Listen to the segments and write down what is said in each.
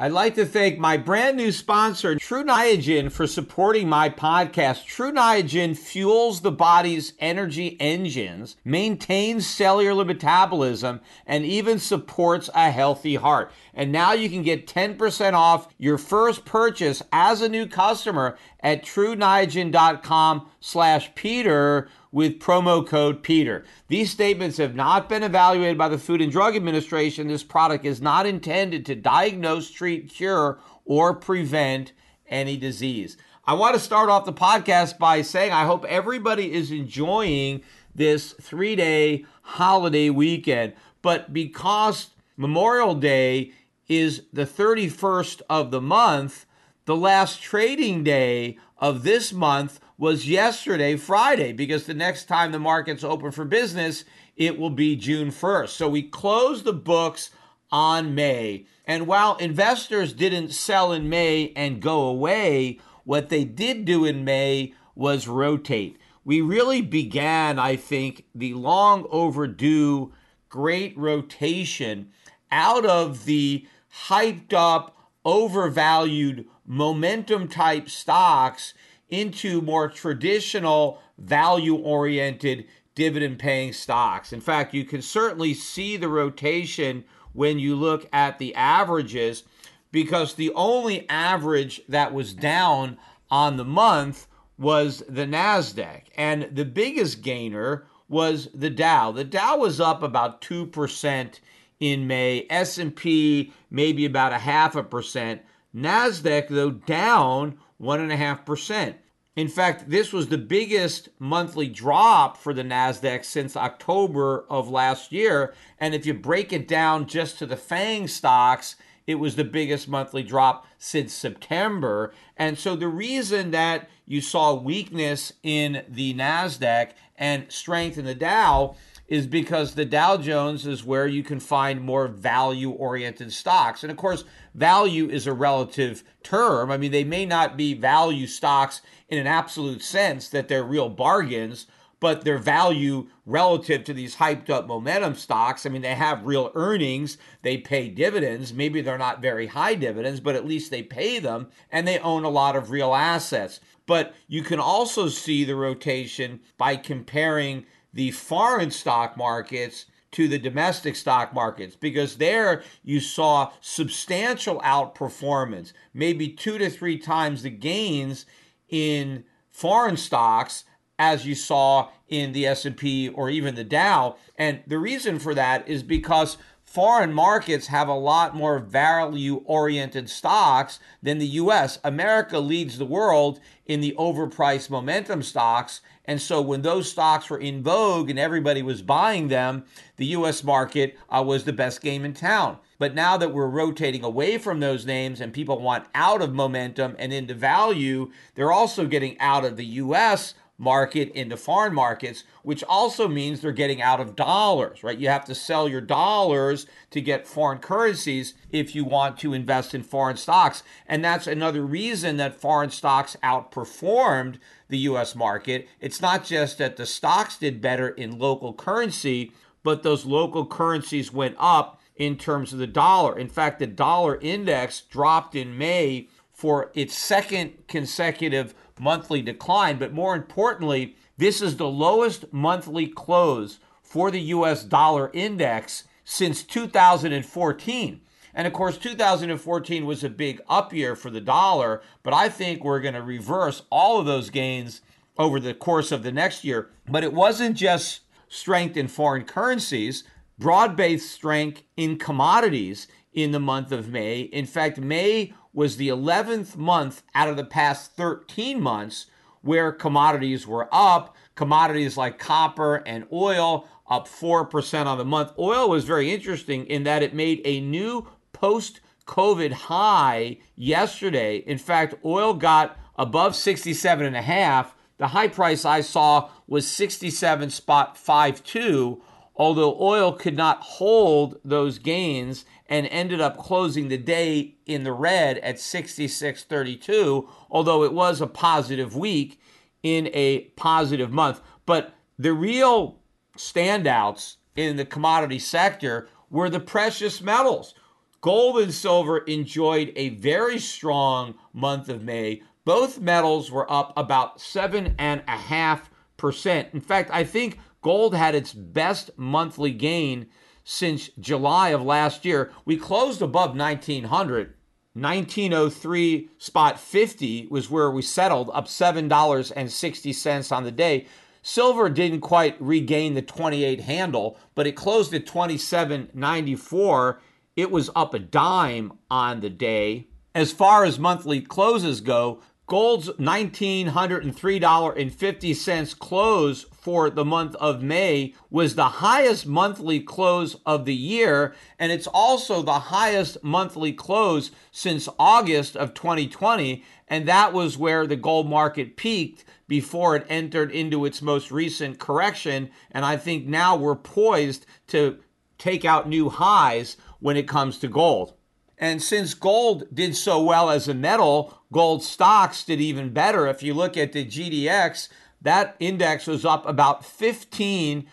I'd like to thank my brand new sponsor, Tru Niagen, for supporting my podcast. Tru Niagen fuels the body's energy engines, maintains cellular metabolism, and even supports a healthy heart. And now you can get 10% off your first purchase as a new customer at truniagen.com slash Peter with promo code Peter. These statements have not been evaluated by the Food and Drug Administration. This product is not intended to diagnose, treat, cure, or prevent any disease. I want to start off the podcast by saying I hope everybody is enjoying this three day holiday weekend. But because Memorial Day is the 31st of the month, the last trading day of this month was yesterday, Friday, because the next time the markets open for business, it will be June 1st. So we closed the books on May. And while investors didn't sell in May and go away, what they did do in May was rotate. We really began, I think, the long overdue great rotation out of the hyped up, overvalued momentum type stocks into more traditional value oriented dividend paying stocks. In fact, you can certainly see the rotation when you look at the averages because the only average that was down on the month was the Nasdaq and the biggest gainer was the Dow. The Dow was up about 2% in May, S&P maybe about a half a percent, Nasdaq though down 1.5%. In fact, this was the biggest monthly drop for the NASDAQ since October of last year. And if you break it down just to the FANG stocks, it was the biggest monthly drop since September. And so the reason that you saw weakness in the NASDAQ and strength in the Dow is because the Dow Jones is where you can find more value oriented stocks. And of course, value is a relative term. I mean, they may not be value stocks in an absolute sense that they're real bargains, but their value relative to these hyped up momentum stocks. I mean, they have real earnings, they pay dividends. Maybe they're not very high dividends, but at least they pay them, and they own a lot of real assets. But you can also see the rotation by comparing the foreign stock markets to the domestic stock markets because there you saw substantial outperformance, maybe two to three times the gains in foreign stocks as you saw in the S&P or even the Dow. And the reason for that is because foreign markets have a lot more value oriented stocks than the US. America leads the world in the overpriced momentum stocks. And so when those stocks were in vogue and everybody was buying them, the US market uh, was the best game in town. But now that we're rotating away from those names and people want out of momentum and into value, they're also getting out of the US market into foreign markets, which also means they're getting out of dollars, right? You have to sell your dollars to get foreign currencies if you want to invest in foreign stocks. And that's another reason that foreign stocks outperformed the US market. It's not just that the stocks did better in local currency, but those local currencies went up in terms of the dollar. In fact, the dollar index dropped in May for its second consecutive monthly decline. But more importantly, this is the lowest monthly close for the US dollar index since 2014. And of course, 2014 was a big up year for the dollar, but I think we're going to reverse all of those gains over the course of the next year. But it wasn't just strength in foreign currencies, broad based strength in commodities in the month of May. In fact, May was the 11th month out of the past 13 months where commodities were up. Commodities like copper and oil up 4% on the month. Oil was very interesting in that it made a new post COVID high yesterday. In fact, oil got above 67 and a half. The high price I saw was 67 spot 52, although oil could not hold those gains and ended up closing the day in the red at 66.32, although it was a positive week in a positive month. But the real standouts in the commodity sector were the precious metals. Gold and silver enjoyed a very strong month of May. Both metals were up about seven and a half percent. In fact, I think gold had its best monthly gain since July of last year. We closed above 1900. 1903 spot 50 was where we settled, up $7.60 on the day. Silver didn't quite regain the 28 handle, but it closed at 27.94. It was up a dime on the day. As far as monthly closes go, Gold's $1,903.50 close for the month of May was the highest monthly close of the year, and it's also the highest monthly close since August of 2020. And that was where the gold market peaked before it entered into its most recent correction. And I think now we're poised to take out new highs when it comes to gold. And since gold did so well as a metal, gold stocks did even better. If you look at the GDX, that index was up about 15%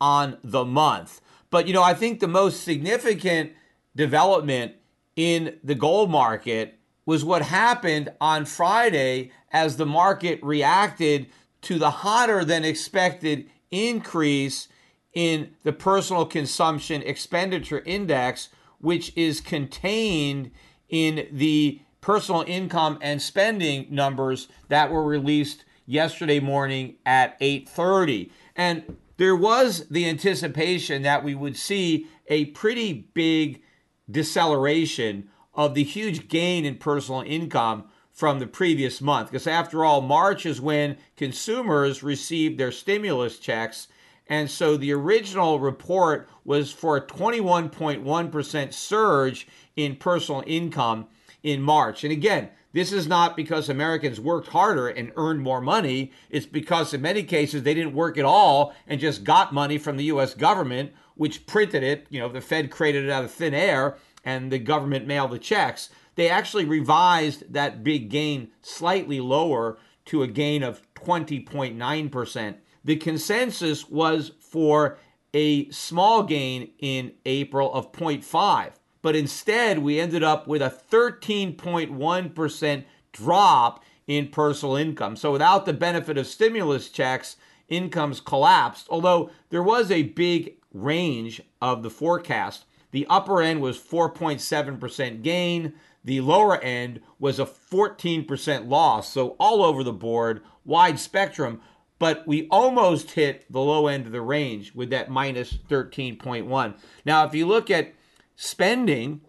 on the month. But, you know, I think the most significant development in the gold market was what happened on Friday as the market reacted to the hotter than expected increase in the personal consumption expenditure index, which is contained in the personal income and spending numbers that were released yesterday morning at 8:30. And there was the anticipation that we would see a pretty big deceleration of the huge gain in personal income from the previous month because after all March is when consumers received their stimulus checks and so the original report was for a 21.1% surge in personal income in March. And again, this is not because Americans worked harder and earned more money. It's because in many cases they didn't work at all and just got money from the US government, which printed it. You know, the Fed created it out of thin air and the government mailed the checks. They actually revised that big gain slightly lower to a gain of 20.9% the consensus was for a small gain in April of 0.5. But instead, we ended up with a 13.1% drop in personal income. So without the benefit of stimulus checks, incomes collapsed. Although there was a big range of the forecast. The upper end was 4.7% gain. The lower end was a 14% loss. So all over the board, wide spectrum, but we almost hit the low end of the range with that minus 13.1. Now, if you look at spending,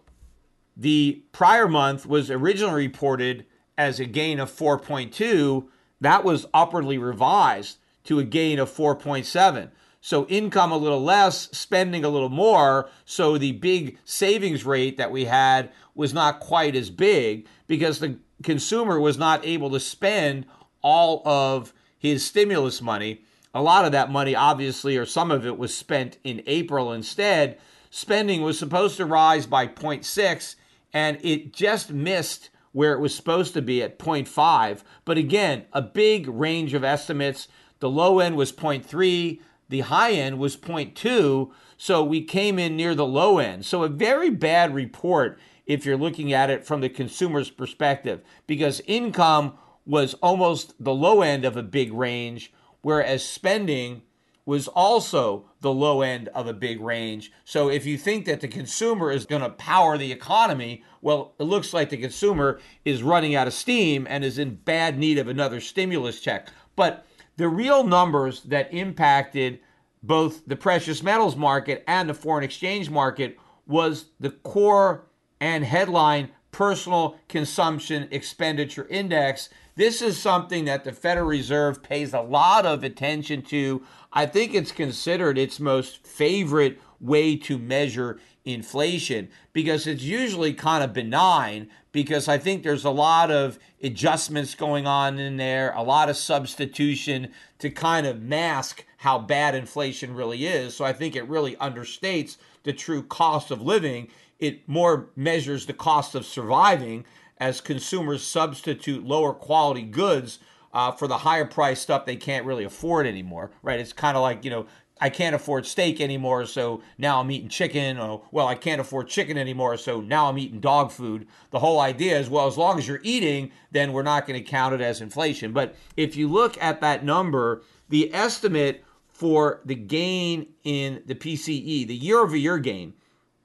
the prior month was originally reported as a gain of 4.2. That was upwardly revised to a gain of 4.7. So income a little less, spending a little more. So the big savings rate that we had was not quite as big because the consumer was not able to spend all of his stimulus money. A lot of that money, obviously, or some of it was spent in April instead. Spending was supposed to rise by 0.6 and it just missed where it was supposed to be at 0.5. But again, a big range of estimates. The low end was 0.3, the high end was 0.2. So we came in near the low end. So a very bad report if you're looking at it from the consumer's perspective, because income was almost the low end of a big range, whereas spending was also the low end of a big range. So if you think that the consumer is going to power the economy, well, it looks like the consumer is running out of steam and is in bad need of another stimulus check. But the real numbers that impacted both the precious metals market and the foreign exchange market was the core and headline personal consumption expenditure index. This is something that the Federal Reserve pays a lot of attention to. I think it's considered its most favorite way to measure inflation because it's usually kind of benign because I think there's a lot of adjustments going on in there, a lot of substitution to kind of mask how bad inflation really is. So I think it really understates the true cost of living it more measures the cost of surviving as consumers substitute lower quality goods uh, for the higher price stuff they can't really afford anymore, right? It's kind of like, you know, I can't afford steak anymore, so now I'm eating chicken. Or, well, I can't afford chicken anymore, so now I'm eating dog food. The whole idea is, well, as long as you're eating, then we're not going to count it as inflation. But if you look at that number, the estimate for the gain in the PCE, the year over year gain,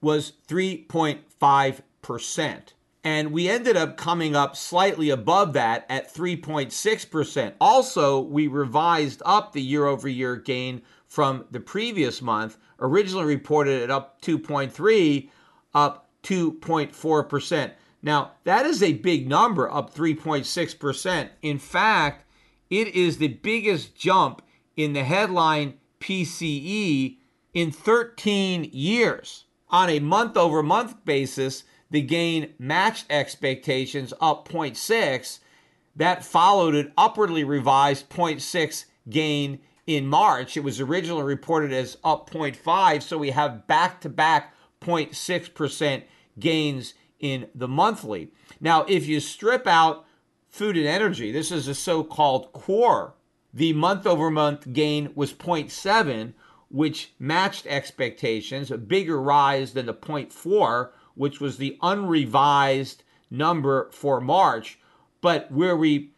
was 3.5%. And we ended up coming up slightly above that at 3.6%. Also, we revised up the year over year gain from the previous month, originally reported at up 2.3, up 2.4%. Now, that is a big number, up 3.6%. In fact, it is the biggest jump in the headline PCE in 13 years on a month over month basis, the gain matched expectations up 0.6. That followed an upwardly revised 0.6 gain in March. It was originally reported as up 0.5, so we have back to back 0.6% gains in the monthly. Now, if you strip out food and energy, this is a so called core, the month over month gain was 0.7 which matched expectations, a bigger rise than the 0.4, which was the unrevised number for March. But where we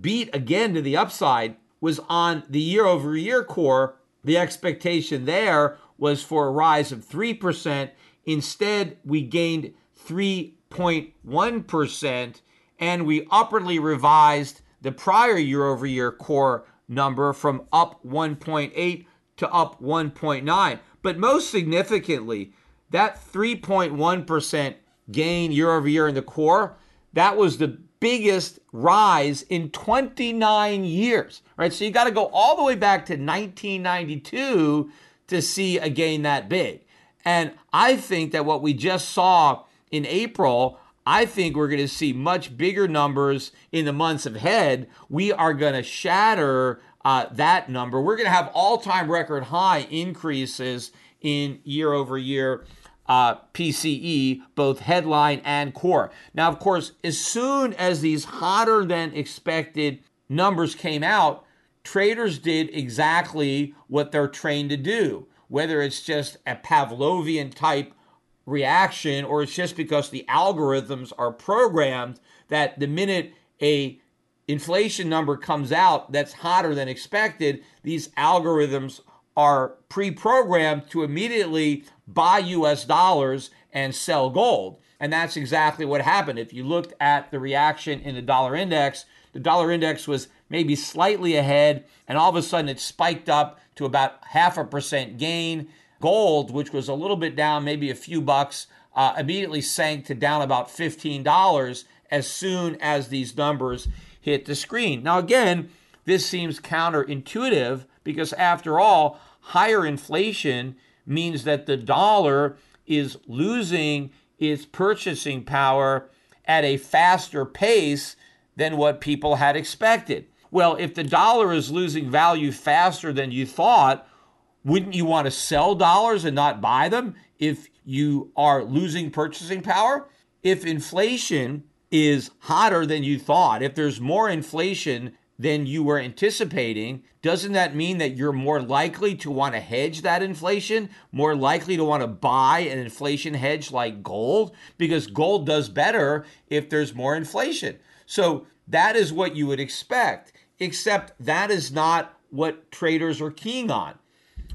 beat again to the upside was on the year over year core. The expectation there was for a rise of 3%. Instead, we gained 3.1%, and we upwardly revised the prior year over year core number from up 1.8 to up 1.9. But most significantly, that 3.1% gain year over year in the core, that was the biggest rise in 29 years, right? So you got to go all the way back to 1992 to see a gain that big. And I think that what we just saw in April, I think we're going to see much bigger numbers in the months ahead. We are going to shatter uh, that number. We're going to have all time record high increases in year over year uh, PCE, both headline and core. Now, of course, as soon as these hotter than expected numbers came out, traders did exactly what they're trained to do, whether it's just a Pavlovian type reaction or it's just because the algorithms are programmed that the minute a inflation number comes out that's hotter than expected, these algorithms are pre programmed to immediately buy US dollars and sell gold. And that's exactly what happened. If you looked at the reaction in the dollar index, the dollar index was maybe slightly ahead, and all of a sudden it spiked up to about half a percent gain. Gold, which was a little bit down, maybe a few bucks, uh, immediately sank to down about $15 as soon as these numbers hit the screen. Now, again, this seems counterintuitive because, after all, higher inflation means that the dollar is losing its purchasing power at a faster pace than what people had expected. Well, if the dollar is losing value faster than you thought, wouldn't you want to sell dollars and not buy them if you are losing purchasing power? If inflation is hotter than you thought, if there's more inflation than you were anticipating, doesn't that mean that you're more likely to want to hedge that inflation, more likely to want to buy an inflation hedge like gold? Because gold does better if there's more inflation. So that is what you would expect, except that is not what traders are keying on.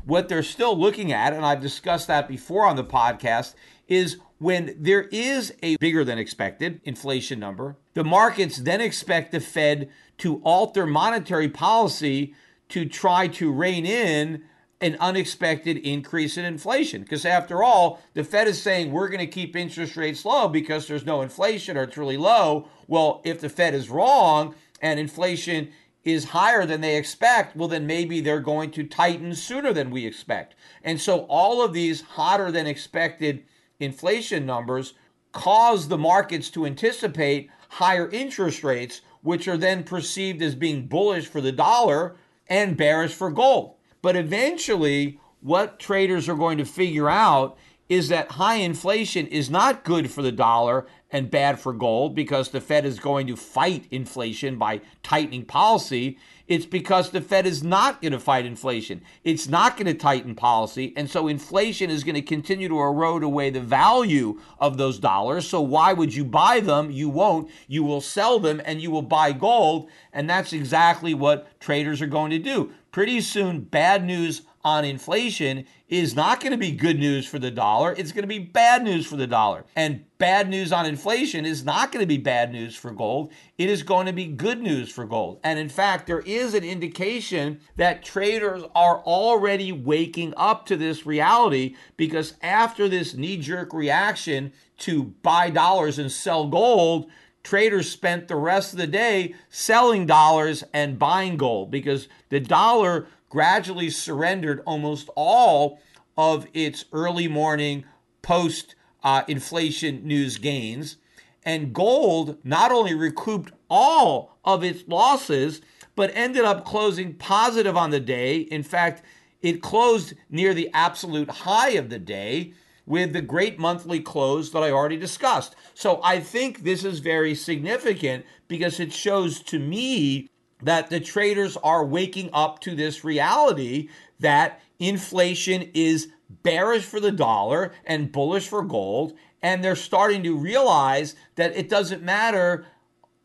What they're still looking at, and I've discussed that before on the podcast, is when there is a bigger than expected inflation number, the markets then expect the Fed to alter monetary policy to try to rein in an unexpected increase in inflation. Because after all, the Fed is saying we're going to keep interest rates low because there's no inflation or it's really low. Well, if the Fed is wrong and inflation is higher than they expect, well, then maybe they're going to tighten sooner than we expect. And so all of these hotter than expected inflation numbers cause the markets to anticipate higher interest rates, which are then perceived as being bullish for the dollar and bearish for gold. But eventually, what traders are going to figure out is that high inflation is not good for the dollar and bad for gold because the Fed is going to fight inflation by tightening policy. It's because the Fed is not going to fight inflation. It's not going to tighten policy. And so inflation is going to continue to erode away the value of those dollars. So why would you buy them? You won't. You will sell them and you will buy gold. And that's exactly what traders are going to do. Pretty soon, bad news on inflation is not going to be good news for the dollar. It's going to be bad news for the dollar. And bad news on inflation is not going to be bad news for gold. It is going to be good news for gold. And in fact, there is an indication that traders are already waking up to this reality because after this knee jerk reaction to buy dollars and sell gold, traders spent the rest of the day selling dollars and buying gold because the dollar gradually surrendered almost all of its early morning post uh, inflation news gains. And gold not only recouped all of its losses, but ended up closing positive on the day. In fact, it closed near the absolute high of the day with the great monthly close that I already discussed. So I think this is very significant because it shows to me that the traders are waking up to this reality that inflation is bearish for the dollar and bullish for gold. And they're starting to realize that it doesn't matter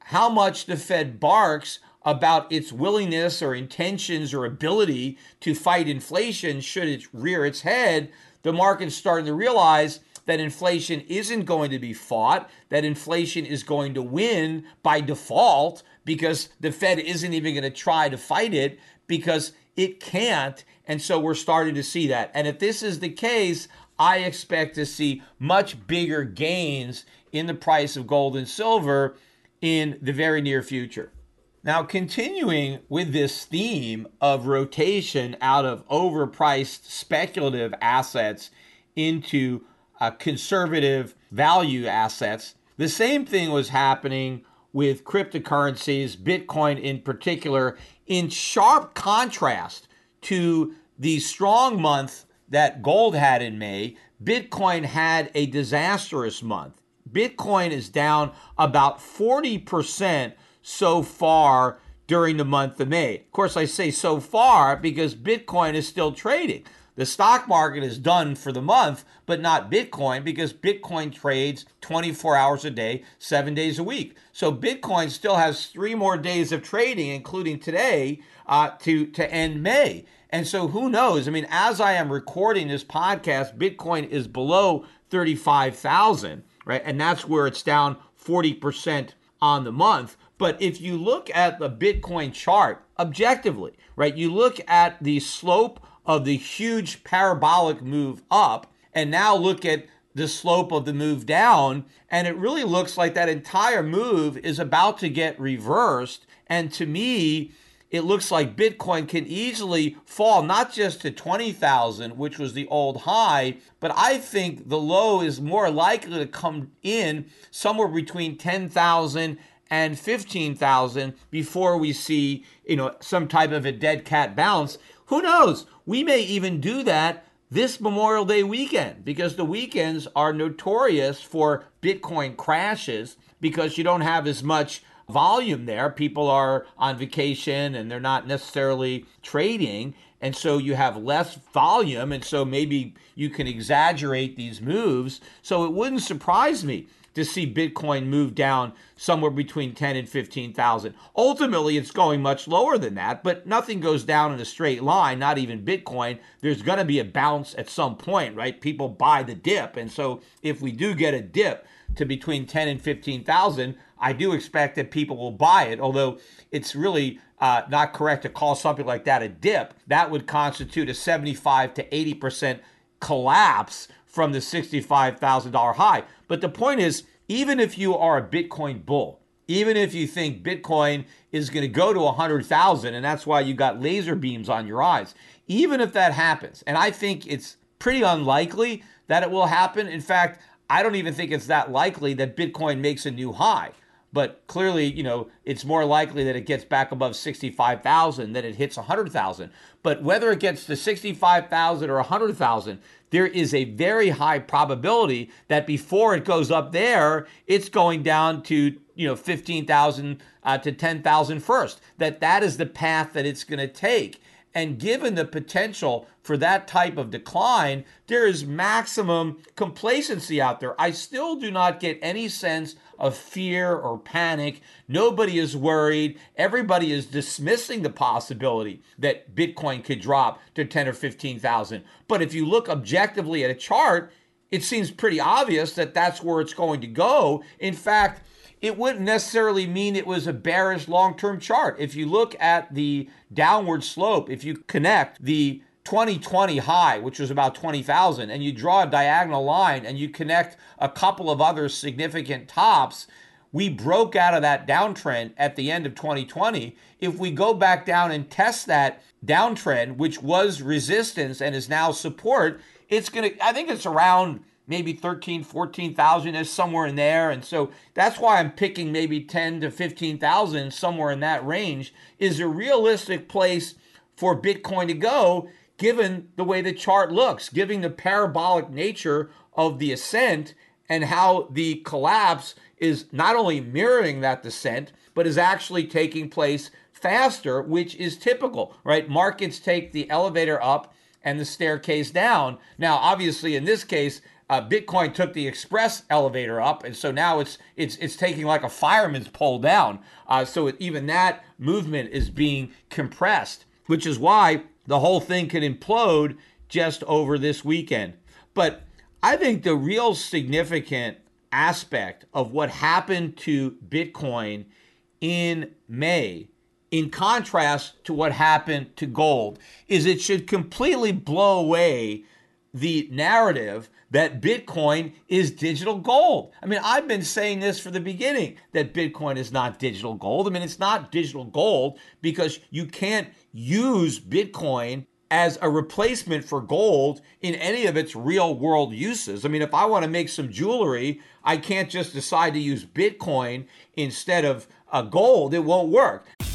how much the Fed barks about its willingness or intentions or ability to fight inflation should it rear its head. The market's starting to realize that inflation isn't going to be fought, that inflation is going to win by default because the Fed isn't even going to try to fight it because it can't. And so we're starting to see that. And if this is the case, I expect to see much bigger gains in the price of gold and silver in the very near future. Now, continuing with this theme of rotation out of overpriced speculative assets into uh, conservative value assets. The same thing was happening with cryptocurrencies, Bitcoin in particular, in sharp contrast to the strong month that gold had in May. Bitcoin had a disastrous month. Bitcoin is down about 40% so far during the month of May. Of course, I say so far because Bitcoin is still trading. The stock market is done for the month, but not Bitcoin because Bitcoin trades 24 hours a day, seven days a week. So Bitcoin still has three more days of trading, including today, uh, to, to end May. And so who knows? I mean, as I am recording this podcast, Bitcoin is below 35,000, right? And that's where it's down 40% on the month. But if you look at the Bitcoin chart objectively, right, you look at the slope of the huge parabolic move up, and now look at the slope of the move down, and it really looks like that entire move is about to get reversed. And to me, it looks like Bitcoin can easily fall not just to 20,000, which was the old high, but I think the low is more likely to come in somewhere between 10,000 and 15,000 before we see, you know, some type of a dead cat bounce. Who knows? We may even do that this Memorial Day weekend because the weekends are notorious for Bitcoin crashes because you don't have as much volume there. People are on vacation and they're not necessarily trading. And so you have less volume. And so maybe you can exaggerate these moves. So it wouldn't surprise me to see Bitcoin move down somewhere between 10 and 15,000. Ultimately, it's going much lower than that, but nothing goes down in a straight line, not even Bitcoin. There's going to be a bounce at some point, right? People buy the dip. And so if we do get a dip to between 10 and 15,000, I do expect that people will buy it, although it's really uh, not correct to call something like that a dip. That would constitute a 75 to 80% collapse from the $65,000 high. But the point is, even if you are a Bitcoin bull, even if you think Bitcoin is going to go to 100,000 and that's why you got laser beams on your eyes, even if that happens, and I think it's pretty unlikely that it will happen. In fact, I don't even think it's that likely that Bitcoin makes a new high. But clearly, you know, it's more likely that it gets back above 65,000 than it hits 100,000. But whether it gets to 65,000 or 100,000, there is a very high probability that before it goes up there, it's going down to, you know, 15,000 uh, to 10,000 first. That that is the path that it's going to take. And given the potential for that type of decline, there is maximum complacency out there. I still do not get any sense of fear or panic. Nobody is worried. Everybody is dismissing the possibility that Bitcoin could drop to 10 or 15,000. But if you look objectively at a chart, it seems pretty obvious that that's where it's going to go. In fact, it wouldn't necessarily mean it was a bearish long term chart. If you look at the downward slope, if you connect the 2020 high, which was about 20,000, and you draw a diagonal line and you connect a couple of other significant tops, we broke out of that downtrend at the end of 2020. If we go back down and test that downtrend, which was resistance and is now support, it's going to, I think it's around maybe 13, 14,000 is somewhere in there. And so that's why I'm picking maybe 10 to 15,000 somewhere in that range is a realistic place for Bitcoin to go given the way the chart looks, given the parabolic nature of the ascent and how the collapse is not only mirroring that descent, but is actually taking place faster, which is typical, right? Markets take the elevator up and the staircase down. Now, obviously, in this case, uh, Bitcoin took the express elevator up, and so now it's it's it's taking like a fireman's pole down. Uh, so it, even that movement is being compressed, which is why the whole thing could implode just over this weekend. But I think the real significant aspect of what happened to Bitcoin in May, in contrast to what happened to gold, is it should completely blow away the narrative that Bitcoin is digital gold. I mean, I've been saying this for the beginning that Bitcoin is not digital gold. I mean, it's not digital gold because you can't use Bitcoin as a replacement for gold in any of its real world uses. I mean, if I want to make some jewelry, I can't just decide to use Bitcoin instead of a gold. It won't work.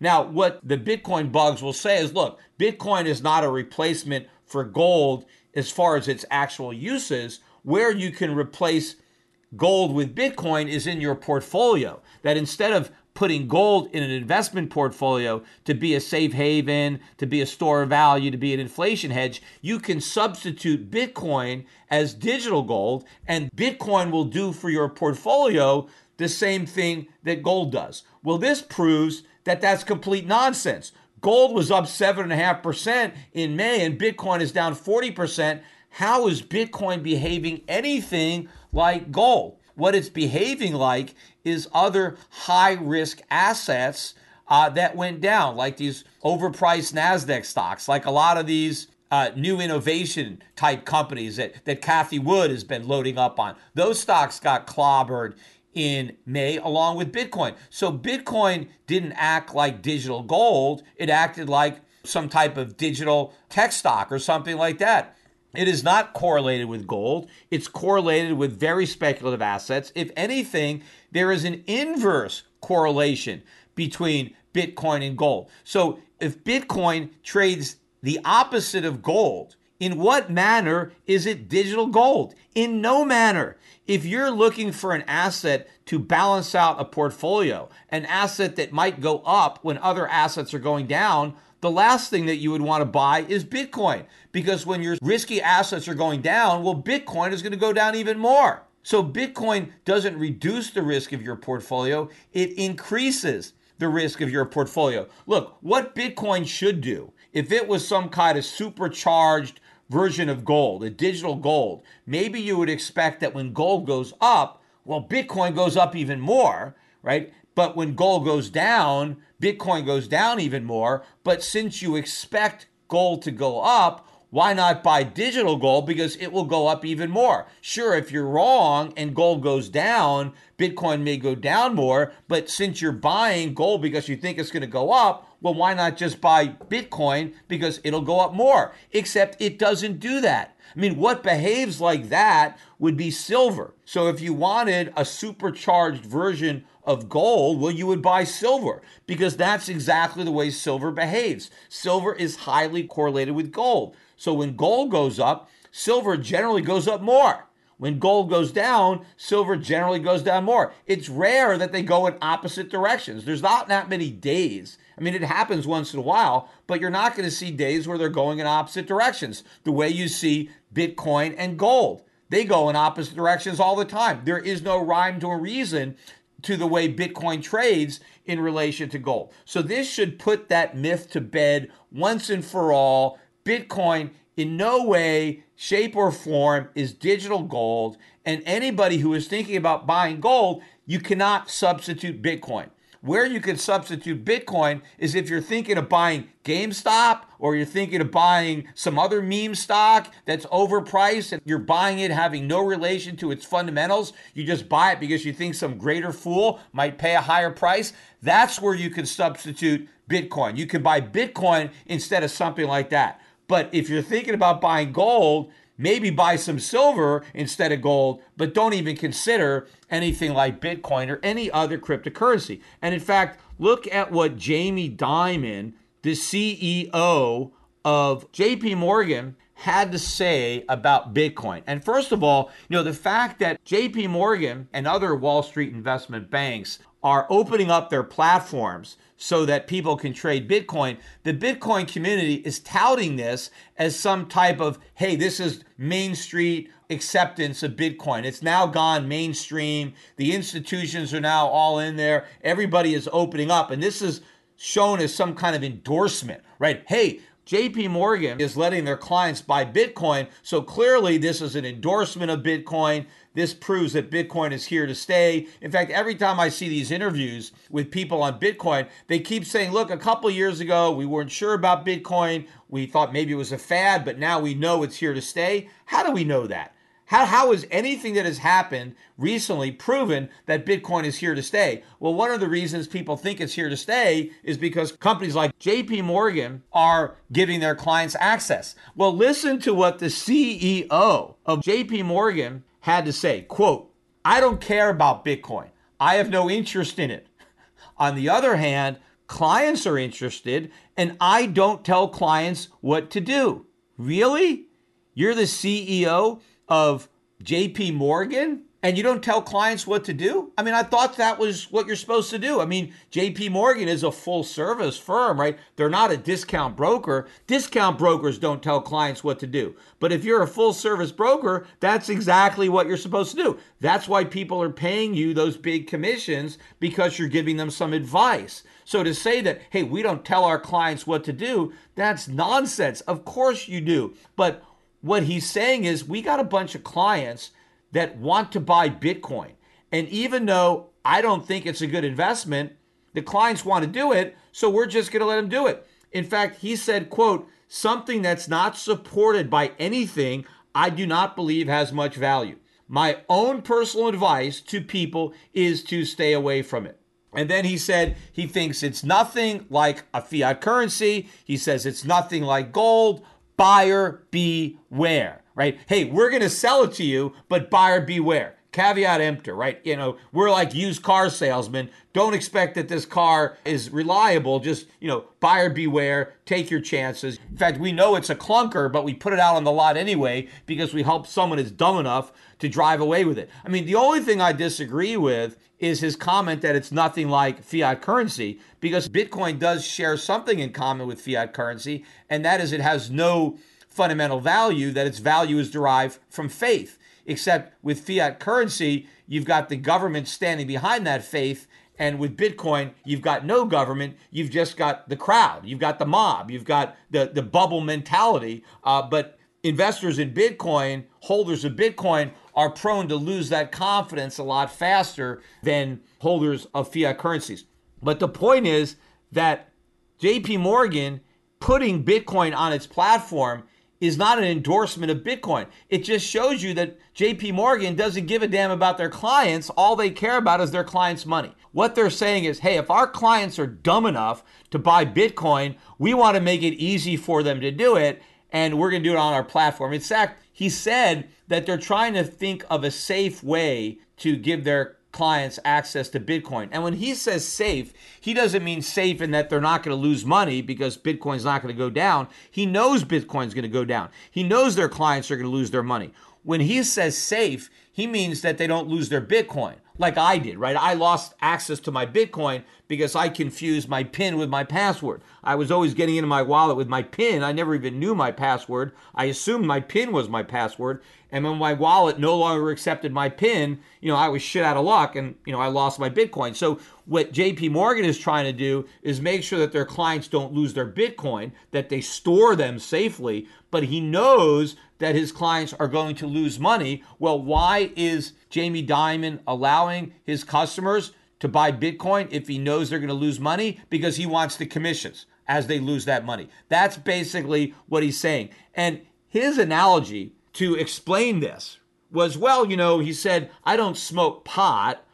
Now, what the Bitcoin bugs will say is look, Bitcoin is not a replacement for gold as far as its actual uses. Where you can replace gold with Bitcoin is in your portfolio. That instead of putting gold in an investment portfolio to be a safe haven, to be a store of value, to be an inflation hedge, you can substitute Bitcoin as digital gold, and Bitcoin will do for your portfolio the same thing that gold does. Well, this proves that that's complete nonsense. Gold was up 7.5% in May and Bitcoin is down 40%. How is Bitcoin behaving anything like gold? What it's behaving like is other high risk assets uh, that went down, like these overpriced NASDAQ stocks, like a lot of these uh, new innovation type companies that, that Cathie Wood has been loading up on. Those stocks got clobbered in May along with Bitcoin. So Bitcoin didn't act like digital gold, it acted like some type of digital tech stock or something like that. It is not correlated with gold. It's correlated with very speculative assets. If anything, there is an inverse correlation between Bitcoin and gold. So if Bitcoin trades the opposite of gold, in what manner is it digital gold? In no manner. If you're looking for an asset to balance out a portfolio, an asset that might go up when other assets are going down, the last thing that you would want to buy is Bitcoin. Because when your risky assets are going down, well, Bitcoin is going to go down even more. So Bitcoin doesn't reduce the risk of your portfolio, it increases the risk of your portfolio. Look, what Bitcoin should do, if it was some kind of supercharged version of gold, a digital gold, maybe you would expect that when gold goes up, well, Bitcoin goes up even more, right? But when gold goes down, Bitcoin goes down even more. But since you expect gold to go up, why not buy digital gold because it will go up even more? Sure, if you're wrong and gold goes down, Bitcoin may go down more, but since you're buying gold because you think it's going to go up, well, why not just buy Bitcoin because it'll go up more? Except it doesn't do that. I mean, what behaves like that would be silver. So if you wanted a supercharged version of gold, well, you would buy silver because that's exactly the way silver behaves. Silver is highly correlated with gold. So when gold goes up, silver generally goes up more. When gold goes down, silver generally goes down more. It's rare that they go in opposite directions. There's not that many days. I mean, it happens once in a while, but you're not going to see days where they're going in opposite directions the way you see Bitcoin and gold. They go in opposite directions all the time. There is no rhyme a reason to the way Bitcoin trades in relation to gold. So this should put that myth to bed once and for all. Bitcoin in no way, shape, or form is digital gold. And anybody who is thinking about buying gold, you cannot substitute Bitcoin. Where you can substitute Bitcoin is if you're thinking of buying GameStop or you're thinking of buying some other meme stock that's overpriced and you're buying it having no relation to its fundamentals. You just buy it because you think some greater fool might pay a higher price. That's where you can substitute Bitcoin. You can buy Bitcoin instead of something like that. But if you're thinking about buying gold, maybe buy some silver instead of gold, but don't even consider anything like Bitcoin or any other cryptocurrency. And in fact, look at what Jamie Dimon, the CEO of JP Morgan, had to say about Bitcoin. And first of all, you know, the fact that JP Morgan and other Wall Street investment banks are opening up their platforms so that people can trade Bitcoin. The Bitcoin community is touting this as some type of, hey, this is Main Street acceptance of Bitcoin. It's now gone mainstream. The institutions are now all in there. Everybody is opening up. And this is shown as some kind of endorsement, right? Hey, JP Morgan is letting their clients buy Bitcoin. So clearly, this is an endorsement of Bitcoin. This proves that Bitcoin is here to stay. In fact, every time I see these interviews with people on Bitcoin, they keep saying, look, a couple years ago, we weren't sure about Bitcoin. We thought maybe it was a fad, but now we know it's here to stay. How do we know that? How, how is anything that has happened recently proven that Bitcoin is here to stay? Well, one of the reasons people think it's here to stay is because companies like JP Morgan are giving their clients access. Well, listen to what the CEO of JP Morgan had to say. Quote, I don't care about Bitcoin. I have no interest in it. On the other hand, clients are interested and I don't tell clients what to do. Really? You're the CEO of JP Morgan and you don't tell clients what to do? I mean, I thought that was what you're supposed to do. I mean, JP Morgan is a full service firm, right? They're not a discount broker. Discount brokers don't tell clients what to do. But if you're a full service broker, that's exactly what you're supposed to do. That's why people are paying you those big commissions because you're giving them some advice. So to say that, hey, we don't tell our clients what to do, that's nonsense. Of course you do. But what he's saying is we got a bunch of clients that want to buy Bitcoin. And even though I don't think it's a good investment, the clients want to do it, so we're just going to let them do it. In fact, he said, quote, something that's not supported by anything I do not believe has much value. My own personal advice to people is to stay away from it. And then he said he thinks it's nothing like a fiat currency. He says it's nothing like gold buyer beware, right? Hey, we're going to sell it to you, but buyer beware. Caveat emptor, right? You know, we're like used car salesmen. Don't expect that this car is reliable. Just, you know, buyer beware, take your chances. In fact, we know it's a clunker, but we put it out on the lot anyway because we hope someone is dumb enough to drive away with it. I mean, the only thing I disagree with is his comment that it's nothing like fiat currency because Bitcoin does share something in common with fiat currency, and that is it has no fundamental value, that its value is derived from faith. Except with fiat currency, you've got the government standing behind that faith. And with Bitcoin, you've got no government. You've just got the crowd. You've got the mob. You've got the, the bubble mentality. Uh, but investors in Bitcoin, holders of Bitcoin, are prone to lose that confidence a lot faster than holders of fiat currencies. But the point is that JP Morgan putting Bitcoin on its platform is not an endorsement of Bitcoin. It just shows you that JP Morgan doesn't give a damn about their clients. All they care about is their clients' money. What they're saying is, hey, if our clients are dumb enough to buy Bitcoin, we want to make it easy for them to do it, and we're going to do it on our platform. In fact, he said that they're trying to think of a safe way to give their clients access to Bitcoin. And when he says safe, he doesn't mean safe in that they're not going to lose money because Bitcoin's not going to go down. He knows Bitcoin's going to go down. He knows their clients are going to lose their money. When he says safe, he means that they don't lose their Bitcoin like I did, right? I lost access to my Bitcoin because I confused my PIN with my password. I was always getting into my wallet with my PIN. I never even knew my password. I assumed my PIN was my password. And when my wallet no longer accepted my PIN, you know, I was shit out of luck and, you know, I lost my Bitcoin. So what JP Morgan is trying to do is make sure that their clients don't lose their Bitcoin, that they store them safely. But he knows that his clients are going to lose money. Well, why is Jamie Dimon allowing his customers to buy Bitcoin if he knows they're going to lose money? Because he wants the commissions as they lose that money. That's basically what he's saying. And his analogy to explain this was well, you know, he said, I don't smoke pot,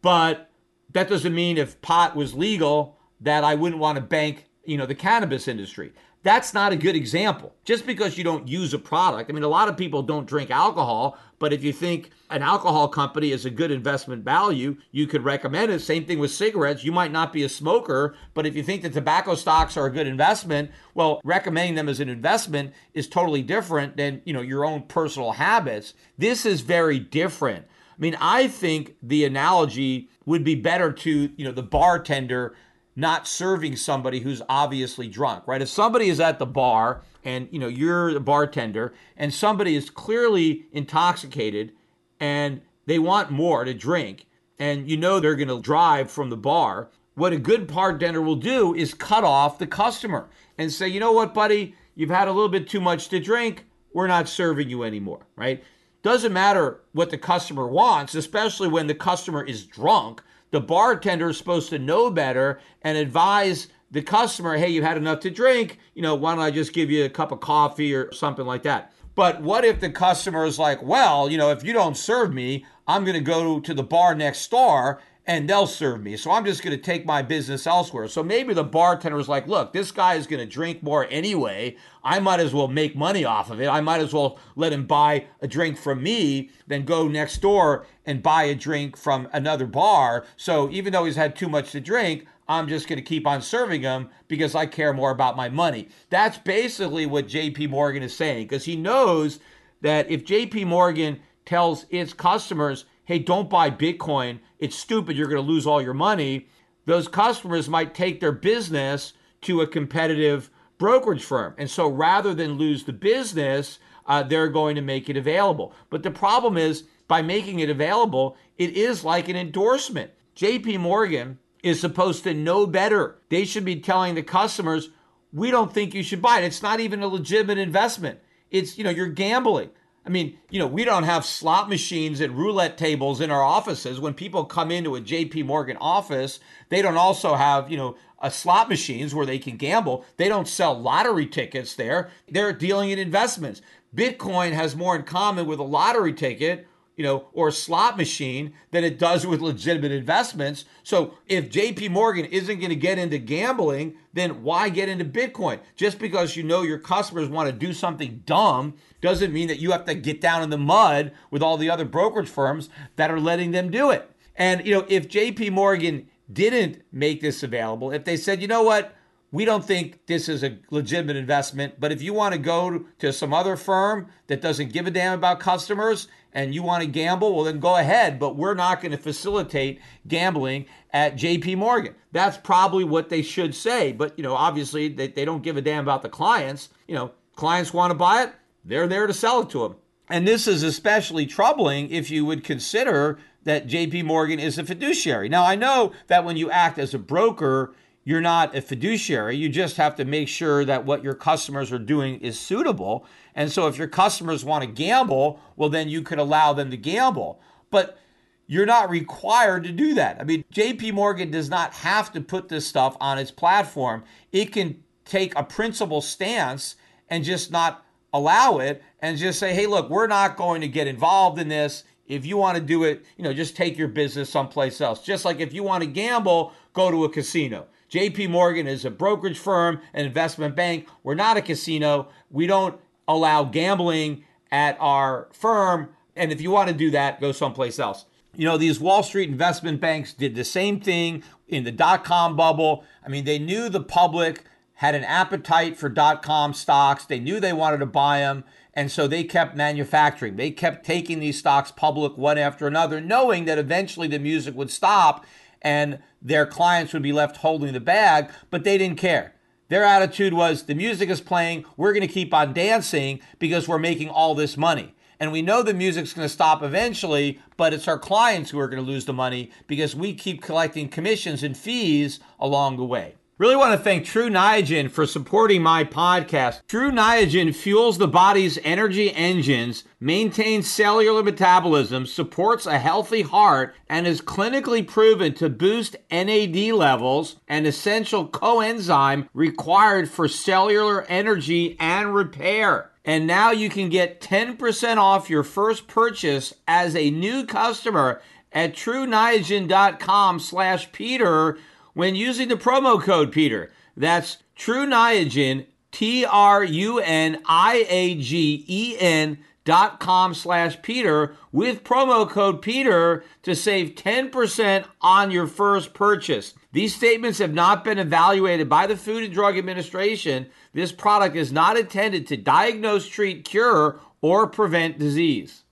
but that doesn't mean if pot was legal that I wouldn't want to bank, you know, the cannabis industry that's not a good example. Just because you don't use a product, I mean, a lot of people don't drink alcohol, but if you think an alcohol company is a good investment value, you could recommend it. Same thing with cigarettes. You might not be a smoker, but if you think that tobacco stocks are a good investment, well, recommending them as an investment is totally different than, you know, your own personal habits. This is very different. I mean, I think the analogy would be better to, you know, the bartender not serving somebody who's obviously drunk, right? If somebody is at the bar and you know you're the bartender and somebody is clearly intoxicated and they want more to drink and you know they're going to drive from the bar, what a good bartender will do is cut off the customer and say, "You know what, buddy? you've had a little bit too much to drink, we're not serving you anymore, right? Doesn't matter what the customer wants, especially when the customer is drunk. The bartender is supposed to know better and advise the customer, hey, you've had enough to drink. You know, why don't I just give you a cup of coffee or something like that? But what if the customer is like, well, you know, if you don't serve me, I'm going to go to the bar next door and they'll serve me. So I'm just going to take my business elsewhere. So maybe the bartender is like, look, this guy is going to drink more anyway. I might as well make money off of it. I might as well let him buy a drink from me than go next door and buy a drink from another bar. So even though he's had too much to drink, I'm just going to keep on serving him because I care more about my money. That's basically what JP Morgan is saying because he knows that if JP Morgan tells its customers, hey, don't buy Bitcoin, it's stupid, you're going to lose all your money, those customers might take their business to a competitive brokerage firm. And so rather than lose the business, uh, they're going to make it available. But the problem is, by making it available, it is like an endorsement. JP Morgan is supposed to know better. They should be telling the customers, we don't think you should buy it. It's not even a legitimate investment. It's, you know, you're gambling. I mean, you know, we don't have slot machines and roulette tables in our offices. When people come into a JP Morgan office, they don't also have, you know, a slot machines where they can gamble. They don't sell lottery tickets there. They're dealing in investments. Bitcoin has more in common with a lottery ticket you know, or a slot machine than it does with legitimate investments. So if JP Morgan isn't going to get into gambling, then why get into Bitcoin? Just because you know your customers want to do something dumb doesn't mean that you have to get down in the mud with all the other brokerage firms that are letting them do it. And you know, if JP Morgan didn't make this available, if they said, "You know what? we don't think this is a legitimate investment. But if you want to go to some other firm that doesn't give a damn about customers and you want to gamble, well, then go ahead. But we're not going to facilitate gambling at JP Morgan. That's probably what they should say. But, you know, obviously they, they don't give a damn about the clients. You know, clients want to buy it, they're there to sell it to them. And this is especially troubling if you would consider that JP Morgan is a fiduciary. Now, I know that when you act as a broker, you're not a fiduciary. You just have to make sure that what your customers are doing is suitable. And so if your customers want to gamble, well, then you could allow them to gamble. But you're not required to do that. I mean, JP Morgan does not have to put this stuff on its platform. It can take a principal stance and just not allow it and just say, hey, look, we're not going to get involved in this. If you want to do it, you know, just take your business someplace else. Just like if you want to gamble, go to a casino. JP Morgan is a brokerage firm, an investment bank. We're not a casino. We don't allow gambling at our firm. And if you want to do that, go someplace else. You know, these Wall Street investment banks did the same thing in the dot com bubble. I mean, they knew the public had an appetite for dot com stocks, they knew they wanted to buy them. And so they kept manufacturing. They kept taking these stocks public one after another, knowing that eventually the music would stop and their clients would be left holding the bag, but they didn't care. Their attitude was the music is playing, we're going to keep on dancing because we're making all this money. And we know the music's going to stop eventually, but it's our clients who are going to lose the money because we keep collecting commissions and fees along the way. Really want to thank Tru Niagen for supporting my podcast. Tru Niagen fuels the body's energy engines, maintains cellular metabolism, supports a healthy heart, and is clinically proven to boost NAD levels, an essential coenzyme required for cellular energy and repair. And now you can get 10% off your first purchase as a new customer at truniagen.com slash Peter when using the promo code Peter. That's Tru Niagen, T R U N I A G E N dot com slash Peter with promo code Peter to save 10% on your first purchase. These statements have not been evaluated by the Food and Drug Administration. This product is not intended to diagnose, treat, cure, or prevent disease.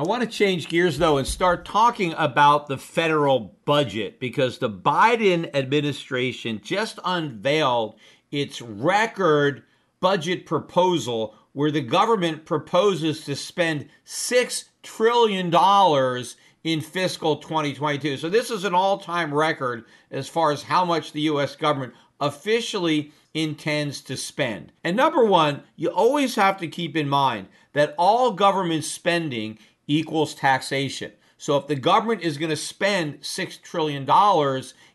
I want to change gears though and start talking about the federal budget because the Biden administration just unveiled its record budget proposal where the government proposes to spend $6 trillion in fiscal 2022. So this is an all-time record as far as how much the US government officially intends to spend. And number one, you always have to keep in mind that all government spending equals taxation. So if the government is going to spend $6 trillion,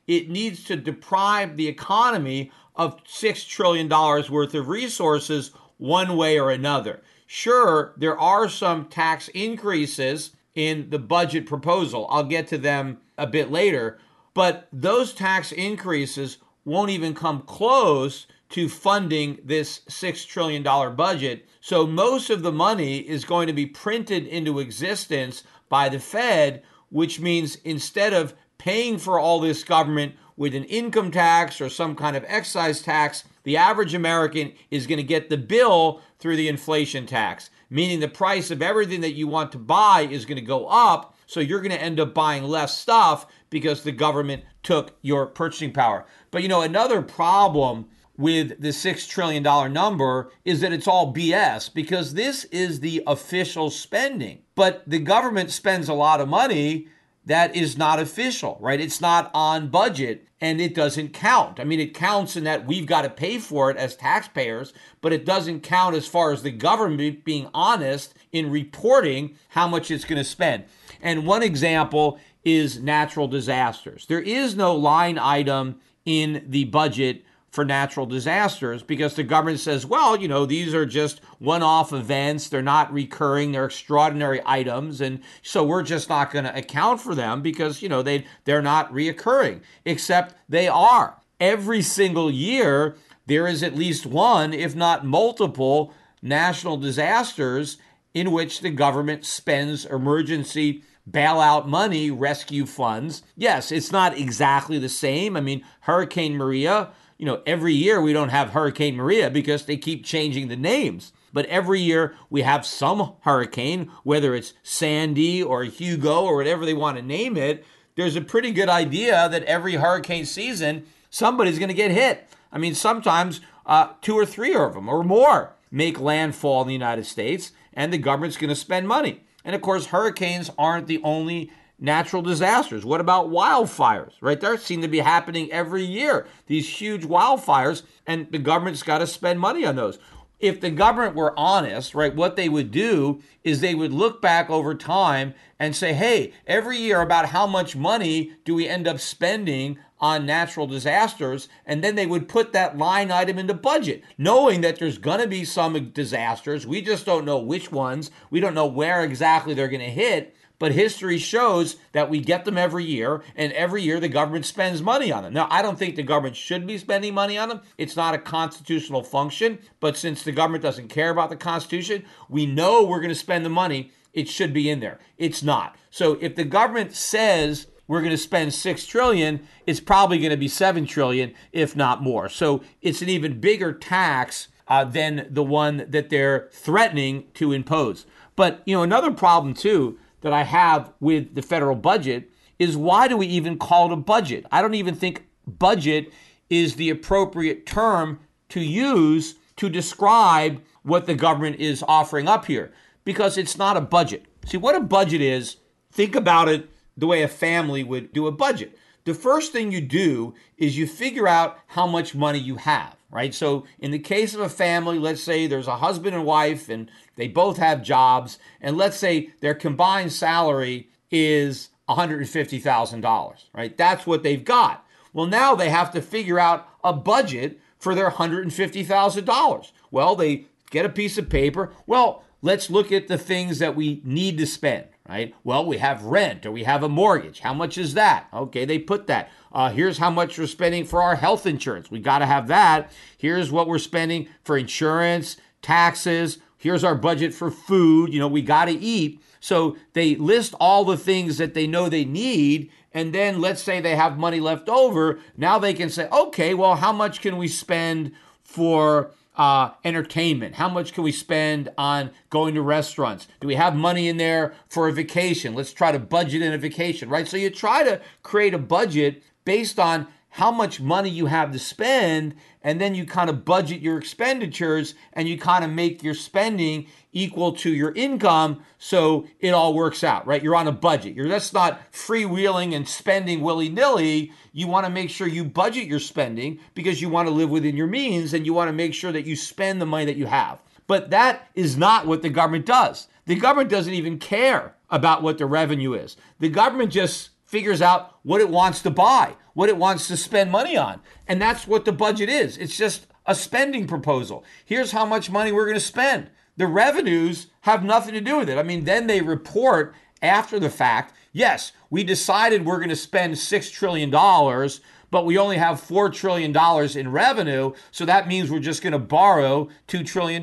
it needs to deprive the economy of $6 trillion worth of resources one way or another. Sure, there are some tax increases in the budget proposal. I'll get to them a bit later. But those tax increases won't even come close to funding this $6 trillion budget. So most of the money is going to be printed into existence by the Fed, which means instead of paying for all this government with an income tax or some kind of excise tax, the average American is going to get the bill through the inflation tax, meaning the price of everything that you want to buy is going to go up. So you're going to end up buying less stuff because the government took your purchasing power. But you know, another problem with the $6 trillion number is that it's all BS because this is the official spending. But the government spends a lot of money that is not official, right? It's not on budget and it doesn't count. I mean, it counts in that we've got to pay for it as taxpayers, but it doesn't count as far as the government being honest in reporting how much it's going to spend. And one example is natural disasters. There is no line item in the budget for natural disasters because the government says, well, you know, these are just one off events. They're not recurring. They're extraordinary items. And so we're just not going to account for them because, you know, they, they're not reoccurring, except they are. Every single year, there is at least one, if not multiple, national disasters in which the government spends emergency bailout money, rescue funds. Yes, it's not exactly the same. I mean, Hurricane Maria you know, every year we don't have Hurricane Maria because they keep changing the names. But every year we have some hurricane, whether it's Sandy or Hugo or whatever they want to name it. There's a pretty good idea that every hurricane season somebody's going to get hit. I mean, sometimes uh, two or three of them or more make landfall in the United States, and the government's going to spend money. And of course, hurricanes aren't the only natural disasters? What about wildfires? Right there seem to be happening every year. These huge wildfires, and the government's got to spend money on those. If the government were honest, right, what they would do is they would look back over time and say, hey, every year about how much money do we end up spending on natural disasters? And then they would put that line item into budget, knowing that there's going to be some disasters. We just don't know which ones. We don't know where exactly they're going to hit but history shows that we get them every year, and every year the government spends money on them. Now, I don't think the government should be spending money on them. It's not a constitutional function, but since the government doesn't care about the Constitution, we know we're going to spend the money. It should be in there. It's not. So if the government says we're going to spend 6 trillion, it's probably going to be 7 trillion if not more. So it's an even bigger tax uh, than the one that they're threatening to impose. But, you know, another problem too that I have with the federal budget is why do we even call it a budget? I don't even think budget is the appropriate term to use to describe what the government is offering up here because it's not a budget. See, what a budget is, think about it the way a family would do a budget. The first thing you do is you figure out how much money you have, right? So, in the case of a family, let's say there's a husband and wife and they both have jobs, and let's say their combined salary is $150,000, right? That's what they've got. Well, now they have to figure out a budget for their $150,000. Well, they get a piece of paper. Well, let's look at the things that we need to spend, right? Well, we have rent or we have a mortgage. How much is that? Okay, they put that. Uh, here's how much we're spending for our health insurance. We got to have that. Here's what we're spending for insurance, taxes, Here's our budget for food. You know, we got to eat. So they list all the things that they know they need. And then let's say they have money left over. Now they can say, okay, well, how much can we spend for uh, entertainment? How much can we spend on going to restaurants? Do we have money in there for a vacation? Let's try to budget in a vacation, right? So you try to create a budget based on how much money you have to spend, and then you kind of budget your expenditures and you kind of make your spending equal to your income so it all works out, right? You're on a budget. You're just not freewheeling and spending willy nilly. You want to make sure you budget your spending because you want to live within your means and you want to make sure that you spend the money that you have. But that is not what the government does. The government doesn't even care about what the revenue is. The government just figures out what it wants to buy, what it wants to spend money on. And that's what the budget is. It's just a spending proposal. Here's how much money we're going to spend. The revenues have nothing to do with it. I mean, then they report after the fact yes, we decided we're going to spend $6 trillion, but we only have $4 trillion in revenue. So that means we're just going to borrow $2 trillion.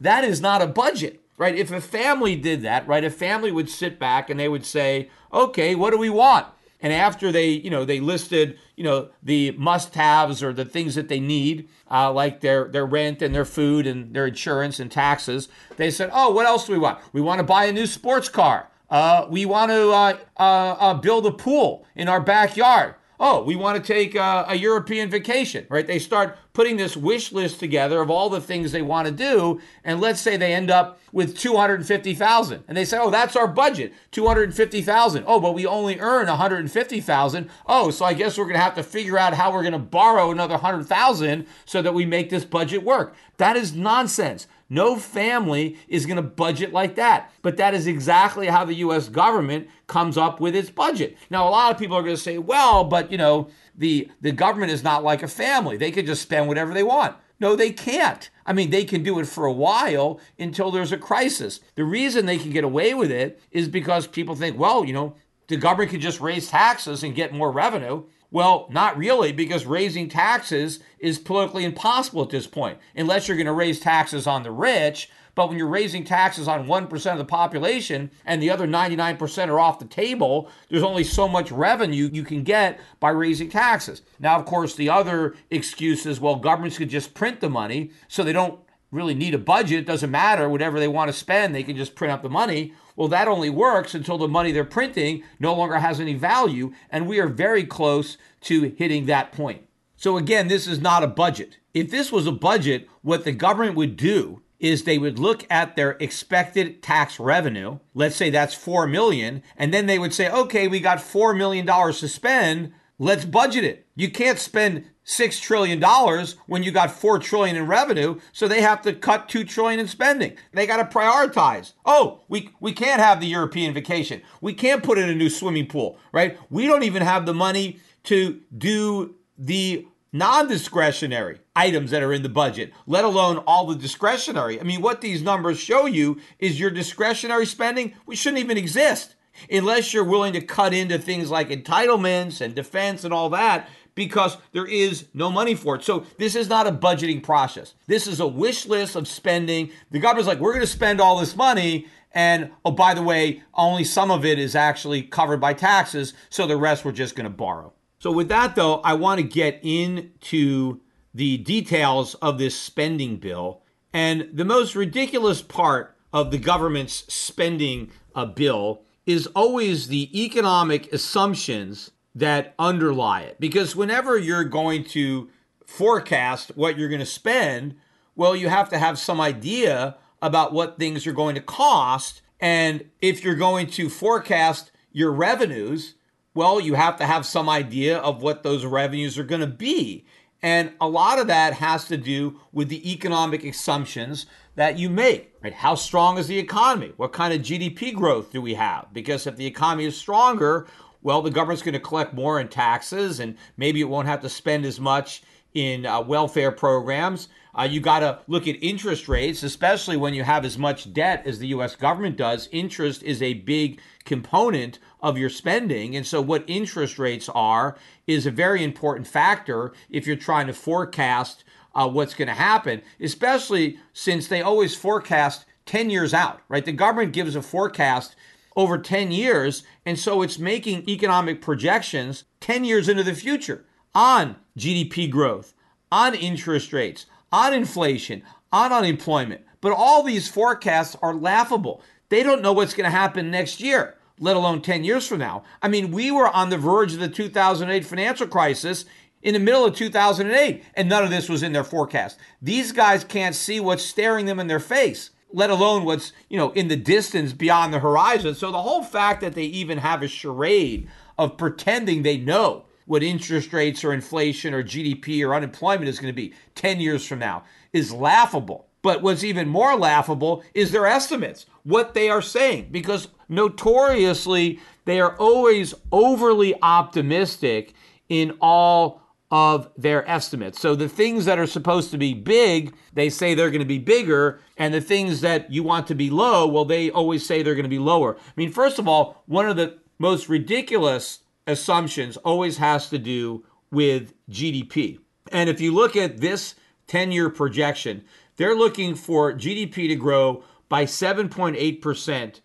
That is not a budget right? If a family did that, right, a family would sit back and they would say, okay, what do we want? And after they, you know, they listed, you know, the must-haves or the things that they need, uh, like their their rent and their food and their insurance and taxes. They said, oh, what else do we want? We want to buy a new sports car. Uh, we want to uh, uh, uh build a pool in our backyard oh, we want to take a, a, European vacation, right? They start putting this wish list together of all the things they want to do. And let's say they end up with 250,000 and they say, oh, that's our budget, 250,000. Oh, but we only earn 150,000. Oh, so I guess we're going to have to figure out how we're going to borrow another 100,000 so that we make this budget work. That is nonsense. No family is going to budget like that. But that is exactly how the US government comes up with its budget. Now, a lot of people are going to say, well, but you know, the, the government is not like a family. They can just spend whatever they want. No, they can't. I mean, they can do it for a while until there's a crisis. The reason they can get away with it is because people think, well, you know, the government can just raise taxes and get more revenue. Well, not really, because raising taxes is politically impossible at this point, unless you're going to raise taxes on the rich. But when you're raising taxes on 1% of the population and the other 99% are off the table, there's only so much revenue you can get by raising taxes. Now, of course, the other excuse is well, governments could just print the money so they don't really need a budget. It doesn't matter. Whatever they want to spend, they can just print up the money. Well, that only works until the money they're printing no longer has any value, and we are very close to hitting that point. So, again, this is not a budget. If this was a budget, what the government would do is they would look at their expected tax revenue. Let's say that's 4 million, and then they would say, "Okay, we got 4 million dollars to spend. Let's budget it." You can't spend six trillion dollars when you got four trillion in revenue so they have to cut two trillion in spending. They got to prioritize. Oh we we can't have the european vacation. We can't put in a new swimming pool right? We don't even have the money to do the non-discretionary items that are in the budget let alone all the discretionary. I mean what these numbers show you is your discretionary spending we shouldn't even exist. Unless you're willing to cut into things like entitlements and defense and all that because there is no money for it. So this is not a budgeting process. This is a wish list of spending. The government's like, we're going to spend all this money. And oh, by the way, only some of it is actually covered by taxes. So the rest we're just going to borrow. So with that, though, I want to get into the details of this spending bill. And the most ridiculous part of the government's spending a bill is always the economic assumptions that underlie it. Because whenever you're going to forecast what you're going to spend, well, you have to have some idea about what things are going to cost. And if you're going to forecast your revenues, well, you have to have some idea of what those revenues are going to be. And a lot of that has to do with the economic assumptions that you make. Right? How strong is the economy? What kind of GDP growth do we have? Because if the economy is stronger, well, the government's going to collect more in taxes and maybe it won't have to spend as much in uh, welfare programs. Uh, you got to look at interest rates, especially when you have as much debt as the U.S. government does. Interest is a big component of your spending. And so, what interest rates are is a very important factor if you're trying to forecast uh, what's going to happen, especially since they always forecast 10 years out, right? The government gives a forecast over 10 years. And so it's making economic projections 10 years into the future on GDP growth, on interest rates, on inflation, on unemployment. But all these forecasts are laughable. They don't know what's going to happen next year, let alone 10 years from now. I mean, we were on the verge of the 2008 financial crisis in the middle of 2008, and none of this was in their forecast. These guys can't see what's staring them in their face, let alone what's, you know, in the distance beyond the horizon. So the whole fact that they even have a charade of pretending they know what interest rates or inflation or GDP or unemployment is going to be 10 years from now is laughable. But what's even more laughable is their estimates, what they are saying, because notoriously they are always overly optimistic in all of their estimates. So the things that are supposed to be big, they say they're going to be bigger. And the things that you want to be low, well, they always say they're going to be lower. I mean, first of all, one of the most ridiculous assumptions always has to do with GDP. And if you look at this 10 year projection, they're looking for GDP to grow by 7.8%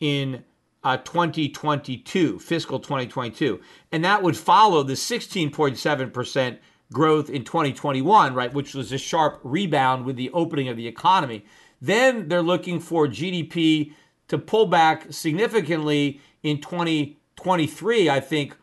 in uh, 2022, fiscal 2022. And that would follow the 16.7% growth in 2021, right, which was a sharp rebound with the opening of the economy. Then they're looking for GDP to pull back significantly in 2023, I think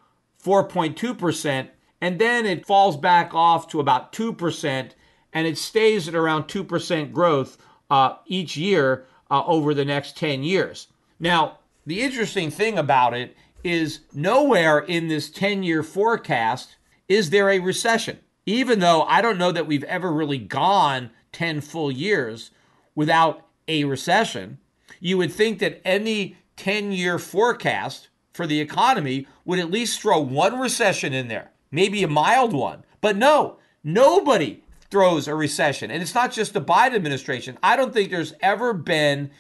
4.2%. And then it falls back off to about 2%, and it stays at around 2% growth uh, each year uh, over the next 10 years. Now, the interesting thing about it is nowhere in this 10 year forecast is there a recession. Even though I don't know that we've ever really gone 10 full years without a recession, you would think that any 10 year forecast for the economy would at least throw one recession in there, maybe a mild one. But no, nobody throws a recession. And it's not just the Biden administration. I don't think there's ever been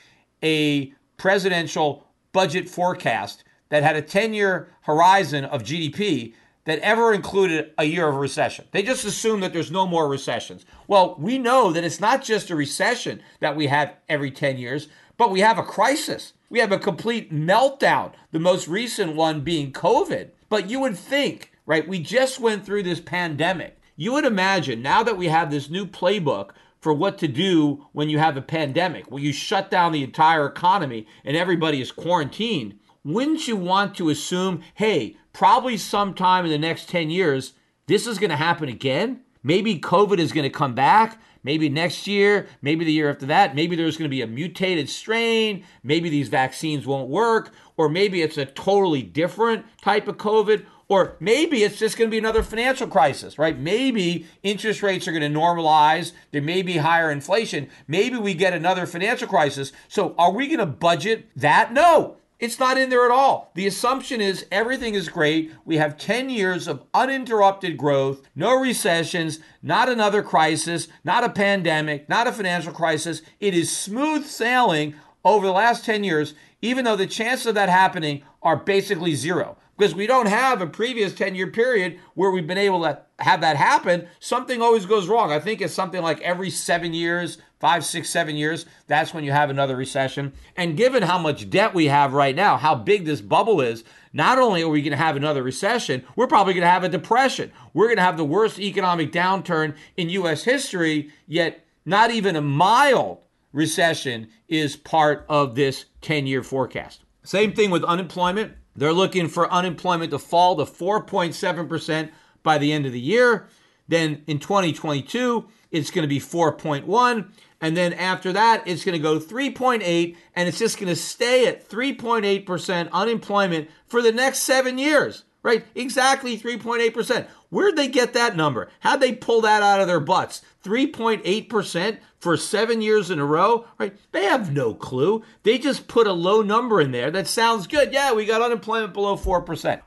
a presidential budget forecast that had a 10 year horizon of GDP that ever included a year of recession. They just assume that there's no more recessions. Well, we know that it's not just a recession that we have every 10 years, but we have a crisis. We have a complete meltdown, the most recent one being COVID. But you would think, right, we just went through this pandemic. You would imagine now that we have this new playbook for what to do when you have a pandemic, where you shut down the entire economy and everybody is quarantined, wouldn't you want to assume, hey, probably sometime in the next 10 years, this is going to happen again? Maybe COVID is going to come back. Maybe next year, maybe the year after that, maybe there's going to be a mutated strain. Maybe these vaccines won't work, or maybe it's a totally different type of COVID. Or maybe it's just going to be another financial crisis, right? Maybe interest rates are going to normalize. There may be higher inflation. Maybe we get another financial crisis. So are we going to budget that? No. It's not in there at all. The assumption is everything is great. We have 10 years of uninterrupted growth, no recessions, not another crisis, not a pandemic, not a financial crisis. It is smooth sailing over the last 10 years, even though the chances of that happening are basically zero because we don't have a previous 10 year period where we've been able to have that happen. Something always goes wrong. I think it's something like every seven years, five, six, seven years, that's when you have another recession. And given how much debt we have right now, how big this bubble is, not only are we going to have another recession, we're probably going to have a depression. We're going to have the worst economic downturn in U.S. history, yet not even a mild recession is part of this 10 year forecast. Same thing with unemployment. They're looking for unemployment to fall to 4.7% by the end of the year. Then in 2022, it's going to be 4.1. And then after that, it's going to go 3.8, and it's just going to stay at 3.8% unemployment for the next seven years, right? Exactly 3.8%. Where'd they get that number? How'd they pull that out of their butts? 3.8% for seven years in a row, right? They have no clue. They just put a low number in there that sounds good. Yeah, we got unemployment below 4%.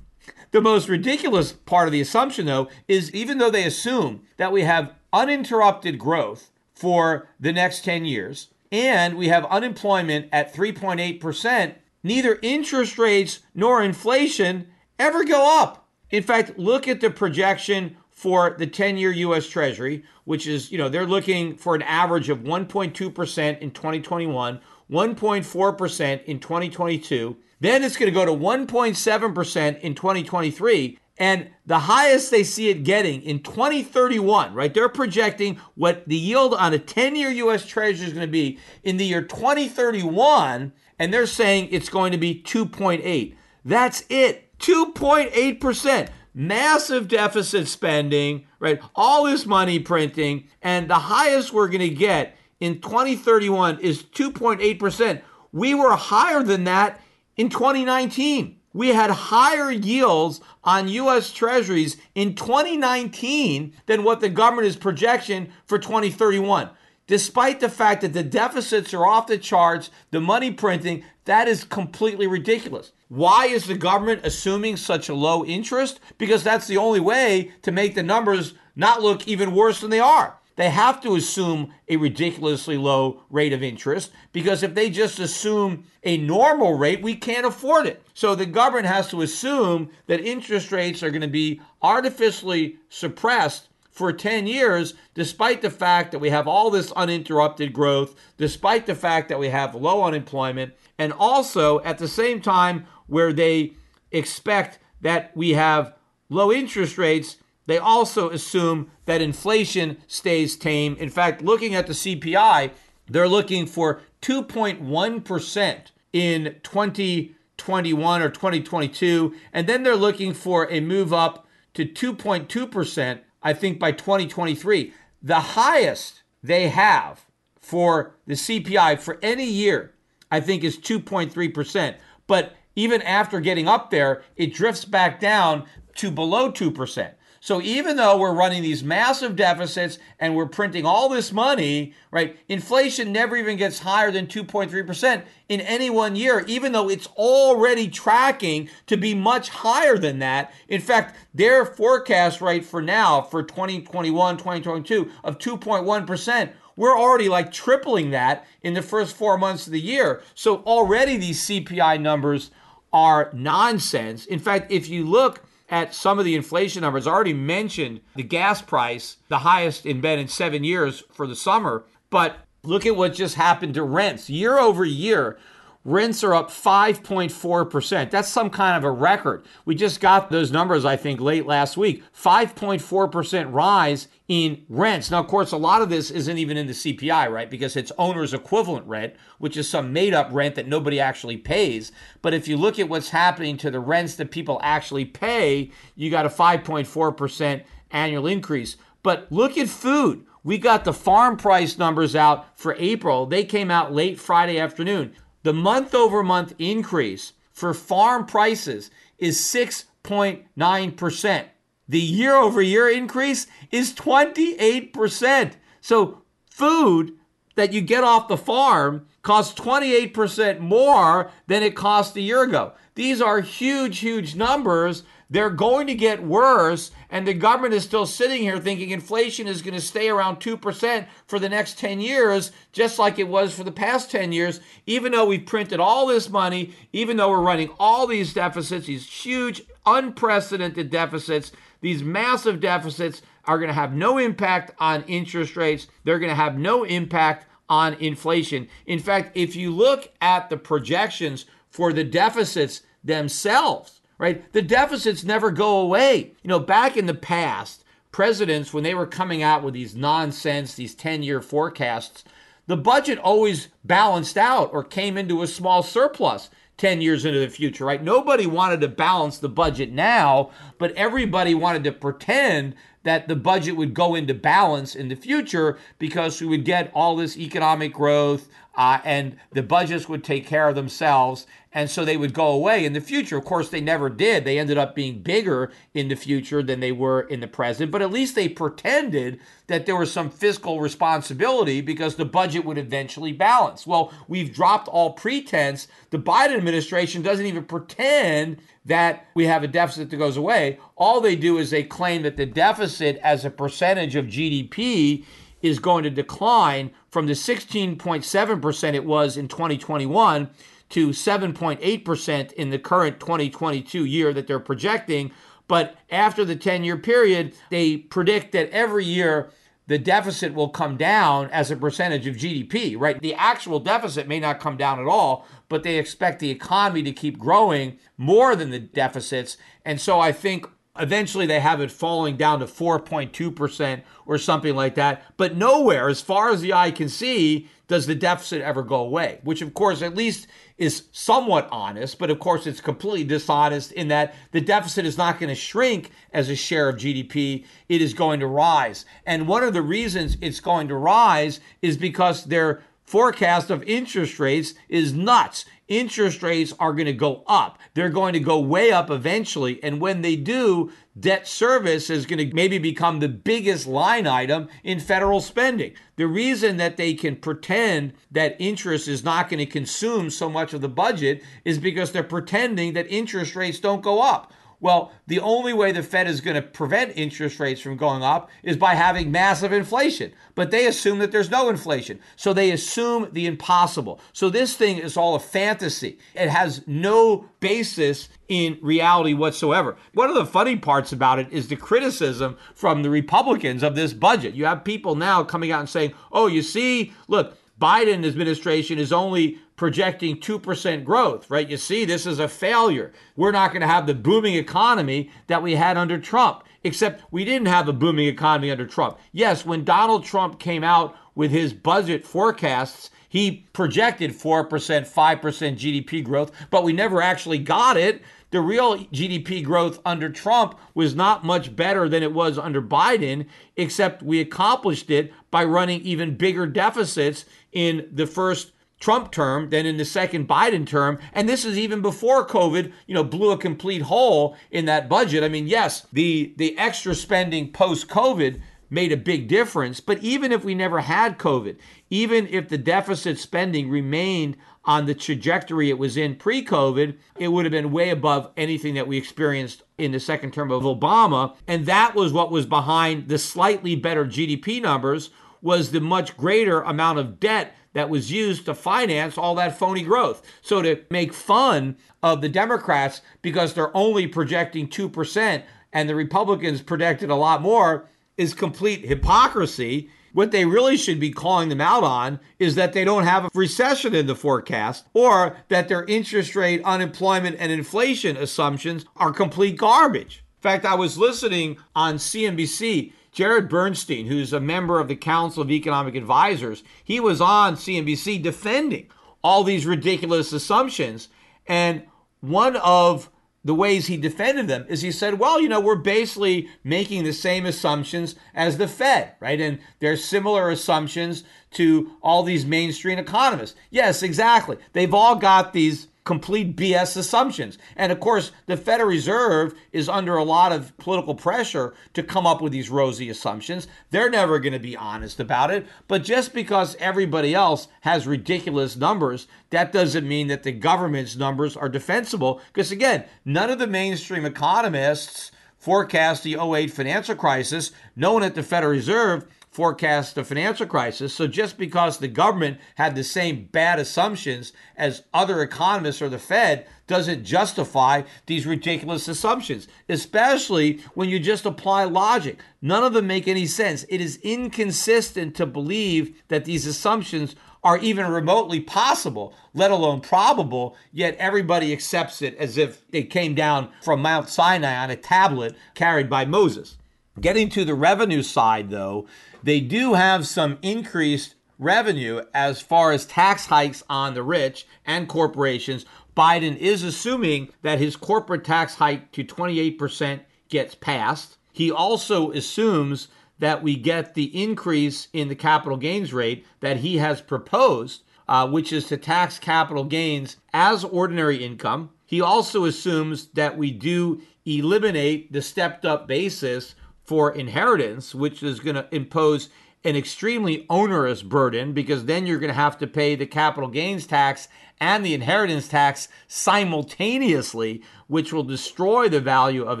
The most ridiculous part of the assumption, though, is even though they assume that we have uninterrupted growth for the next 10 years and we have unemployment at 3.8%, neither interest rates nor inflation ever go up. In fact, look at the projection for the 10 year US Treasury, which is, you know, they're looking for an average of 1.2% in 2021, 1.4% in 2022. Then it's going to go to 1.7% in 2023. And the highest they see it getting in 2031, right? They're projecting what the yield on a 10 year US Treasury is going to be in the year 2031. And they're saying it's going to be 2.8. That's it. 2.8%. massive deficit spending, right? All this money printing, and the highest we're going to get in 2031 is 2.8%. We were higher than that in 2019. We had higher yields on US Treasuries in 2019 than what the government is projection for 2031. Despite the fact that the deficits are off the charts, the money printing, that is completely ridiculous. Why is the government assuming such a low interest? Because that's the only way to make the numbers not look even worse than they are. They have to assume a ridiculously low rate of interest because if they just assume a normal rate, we can't afford it. So the government has to assume that interest rates are going to be artificially suppressed for 10 years, despite the fact that we have all this uninterrupted growth, despite the fact that we have low unemployment, and also at the same time where they expect that we have low interest rates, they also assume that inflation stays tame. In fact, looking at the CPI, they're looking for 2.1% in 2021 or 2022, and then they're looking for a move up to 2.2%, I think, by 2023. The highest they have for the CPI for any year, I think, is 2.3%. But even after getting up there, it drifts back down to below 2%. So even though we're running these massive deficits and we're printing all this money, right? Inflation never even gets higher than 2.3% in any one year, even though it's already tracking to be much higher than that. In fact, their forecast rate for now for 2021, 2022 of 2.1%, we're already like tripling that in the first 4 months of the year. So already these CPI numbers are nonsense. In fact, if you look at some of the inflation numbers. I already mentioned the gas price, the highest in been in seven years for the summer. But look at what just happened to rents. Year over year, rents are up 5.4%. That's some kind of a record. We just got those numbers, I think, late last week. 5.4% rise in rents. Now, of course, a lot of this isn't even in the CPI, right? Because it's owner's equivalent rent, which is some made up rent that nobody actually pays. But if you look at what's happening to the rents that people actually pay, you got a 5.4% annual increase. But look at food. We got the farm price numbers out for April. They came out late Friday afternoon. The month over month increase for farm prices is 6.9%. The year over year increase is 28%. So, food that you get off the farm costs 28% more than it cost a year ago. These are huge, huge numbers they're going to get worse, and the government is still sitting here thinking inflation is going to stay around 2% for the next 10 years, just like it was for the past 10 years, even though we've printed all this money, even though we're running all these deficits, these huge, unprecedented deficits, these massive deficits are going to have no impact on interest rates. They're going to have no impact on inflation. In fact, if you look at the projections for the deficits themselves, right? The deficits never go away. You know, back in the past, presidents, when they were coming out with these nonsense, these 10 year forecasts, the budget always balanced out or came into a small surplus 10 years into the future, right? Nobody wanted to balance the budget now, but everybody wanted to pretend that the budget would go into balance in the future because we would get all this economic growth uh, and the budgets would take care of themselves and so they would go away in the future. Of course, they never did. They ended up being bigger in the future than they were in the present, but at least they pretended that there was some fiscal responsibility because the budget would eventually balance. Well, we've dropped all pretense. The Biden administration doesn't even pretend that we have a deficit that goes away. All they do is they claim that the deficit as a percentage of GDP is going to decline from the 16.7% it was in 2021 to 7.8% in the current 2022 year that they're projecting. But after the 10 year period, they predict that every year the deficit will come down as a percentage of GDP, right? The actual deficit may not come down at all, but they expect the economy to keep growing more than the deficits. And so I think eventually they have it falling down to 4.2% or something like that. But nowhere, as far as the eye can see, does the deficit ever go away, which of course, at least is somewhat honest, but of course it's completely dishonest in that the deficit is not going to shrink as a share of GDP. It is going to rise. And one of the reasons it's going to rise is because their forecast of interest rates is nuts interest rates are going to go up. They're going to go way up eventually. And when they do, debt service is going to maybe become the biggest line item in federal spending. The reason that they can pretend that interest is not going to consume so much of the budget is because they're pretending that interest rates don't go up. Well, the only way the Fed is going to prevent interest rates from going up is by having massive inflation. But they assume that there's no inflation. So they assume the impossible. So this thing is all a fantasy. It has no basis in reality whatsoever. One of the funny parts about it is the criticism from the Republicans of this budget. You have people now coming out and saying, oh, you see, look, Biden administration is only projecting 2% growth, right? You see, this is a failure. We're not going to have the booming economy that we had under Trump, except we didn't have a booming economy under Trump. Yes, when Donald Trump came out with his budget forecasts, he projected 4%, 5% GDP growth, but we never actually got it. The real GDP growth under Trump was not much better than it was under Biden, except we accomplished it by running even bigger deficits in the first Trump term than in the second Biden term. And this is even before COVID, you know, blew a complete hole in that budget. I mean, yes, the the extra spending post COVID made a big difference, but even if we never had COVID, even if the deficit spending remained on the trajectory it was in pre-COVID, it would have been way above anything that we experienced in the second term of Obama, and that was what was behind the slightly better GDP numbers was the much greater amount of debt that was used to finance all that phony growth. So to make fun of the Democrats because they're only projecting 2% and the Republicans projected a lot more is complete hypocrisy. What they really should be calling them out on is that they don't have a recession in the forecast or that their interest rate, unemployment, and inflation assumptions are complete garbage. In fact, I was listening on CNBC Jared Bernstein, who's a member of the Council of Economic Advisors, he was on CNBC defending all these ridiculous assumptions. And one of the ways he defended them is he said, well, you know, we're basically making the same assumptions as the Fed, right? And there's similar assumptions to all these mainstream economists. Yes, exactly. They've all got these complete BS assumptions. And of course, the Federal Reserve is under a lot of political pressure to come up with these rosy assumptions. They're never going to be honest about it. But just because everybody else has ridiculous numbers, that doesn't mean that the government's numbers are defensible. Because again, none of the mainstream economists forecast the 08 financial crisis. No one at the Federal Reserve forecast the financial crisis. So just because the government had the same bad assumptions as other economists or the Fed doesn't justify these ridiculous assumptions, especially when you just apply logic. None of them make any sense. It is inconsistent to believe that these assumptions are even remotely possible, let alone probable, yet everybody accepts it as if it came down from Mount Sinai on a tablet carried by Moses. Getting to the revenue side, though, they do have some increased revenue as far as tax hikes on the rich and corporations. Biden is assuming that his corporate tax hike to 28% gets passed. He also assumes that we get the increase in the capital gains rate that he has proposed, uh, which is to tax capital gains as ordinary income. He also assumes that we do eliminate the stepped up basis for inheritance, which is going to impose an extremely onerous burden because then you're going to have to pay the capital gains tax and the inheritance tax simultaneously, which will destroy the value of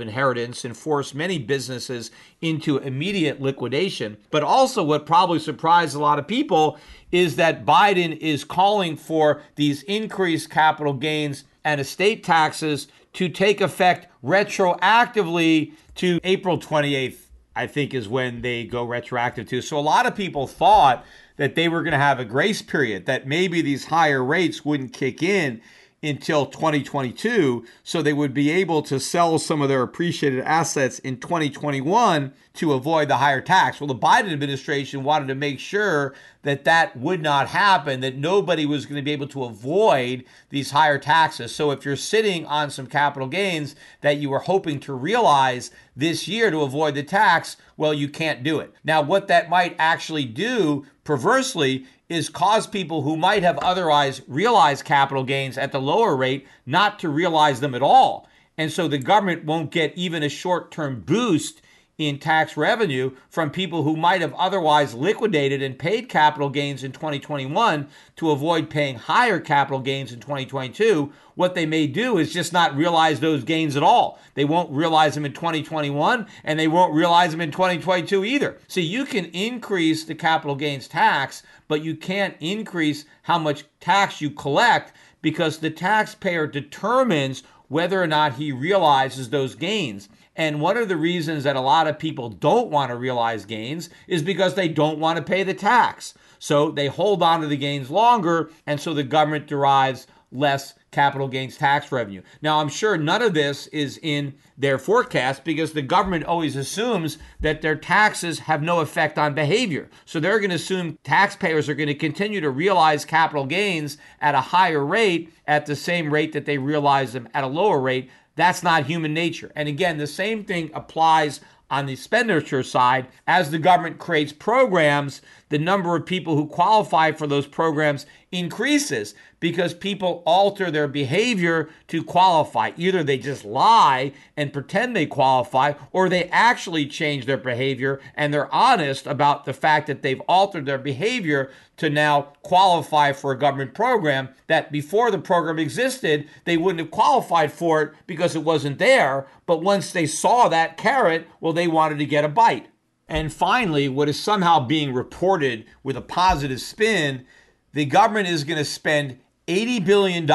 inheritance and force many businesses into immediate liquidation. But also, what probably surprised a lot of people is that Biden is calling for these increased capital gains and estate taxes to take effect retroactively to April 28th, I think is when they go retroactive to. So a lot of people thought that they were going to have a grace period, that maybe these higher rates wouldn't kick in until 2022. So they would be able to sell some of their appreciated assets in 2021 to avoid the higher tax. Well, the Biden administration wanted to make sure that that would not happen, that nobody was going to be able to avoid these higher taxes. So if you're sitting on some capital gains that you were hoping to realize this year to avoid the tax, well, you can't do it. Now, what that might actually do perversely is cause people who might have otherwise realized capital gains at the lower rate not to realize them at all. And so the government won't get even a short term boost in tax revenue from people who might have otherwise liquidated and paid capital gains in 2021 to avoid paying higher capital gains in 2022. What they may do is just not realize those gains at all. They won't realize them in 2021 and they won't realize them in 2022 either. So you can increase the capital gains tax, but you can't increase how much tax you collect because the taxpayer determines whether or not he realizes those gains. And one of the reasons that a lot of people don't want to realize gains is because they don't want to pay the tax. So they hold on to the gains longer, and so the government derives less capital gains tax revenue. Now, I'm sure none of this is in their forecast because the government always assumes that their taxes have no effect on behavior. So they're going to assume taxpayers are going to continue to realize capital gains at a higher rate at the same rate that they realize them at a lower rate. That's not human nature. And again, the same thing applies on the expenditure side. As the government creates programs, the number of people who qualify for those programs increases because people alter their behavior to qualify. Either they just lie and pretend they qualify, or they actually change their behavior and they're honest about the fact that they've altered their behavior to now qualify for a government program that before the program existed, they wouldn't have qualified for it because it wasn't there. But once they saw that carrot, well, they wanted to get a bite. And finally, what is somehow being reported with a positive spin the government is going to spend $80 billion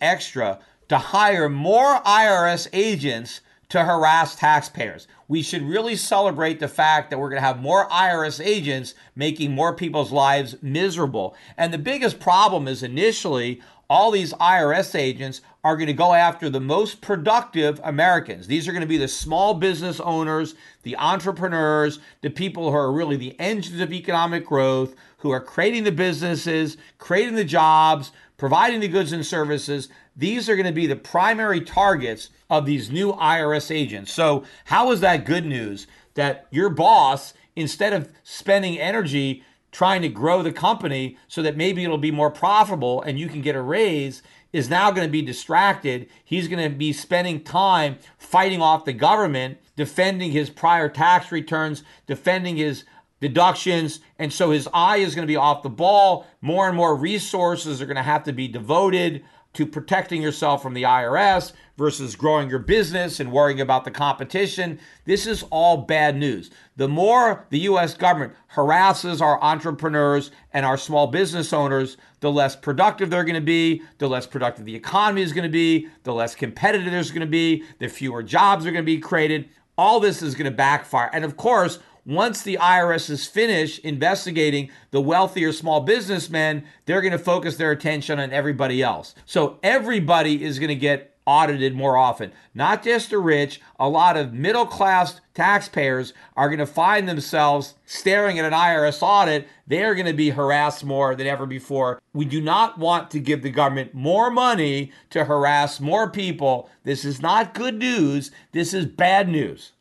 extra to hire more IRS agents to harass taxpayers. We should really celebrate the fact that we're going to have more IRS agents making more people's lives miserable. And the biggest problem is initially all these IRS agents are going to go after the most productive Americans. These are going to be the small business owners, the entrepreneurs, the people who are really the engines of economic growth, who are creating the businesses, creating the jobs, providing the goods and services. These are going to be the primary targets of these new IRS agents. So, how is that good news that your boss, instead of spending energy trying to grow the company so that maybe it'll be more profitable and you can get a raise, is now going to be distracted. He's going to be spending time fighting off the government, defending his prior tax returns, defending his deductions. And so his eye is going to be off the ball. More and more resources are going to have to be devoted to protecting yourself from the IRS versus growing your business and worrying about the competition. This is all bad news. The more the US government harasses our entrepreneurs and our small business owners, the less productive they're going to be, the less productive the economy is going to be, the less competitive there's going to be, the fewer jobs are going to be created. All this is going to backfire. And of course, once the IRS is finished investigating the wealthier small businessmen, they're going to focus their attention on everybody else. So everybody is going to get audited more often. Not just the rich, a lot of middle class taxpayers are going to find themselves staring at an IRS audit. They're going to be harassed more than ever before. We do not want to give the government more money to harass more people. This is not good news. This is bad news.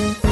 Thank you.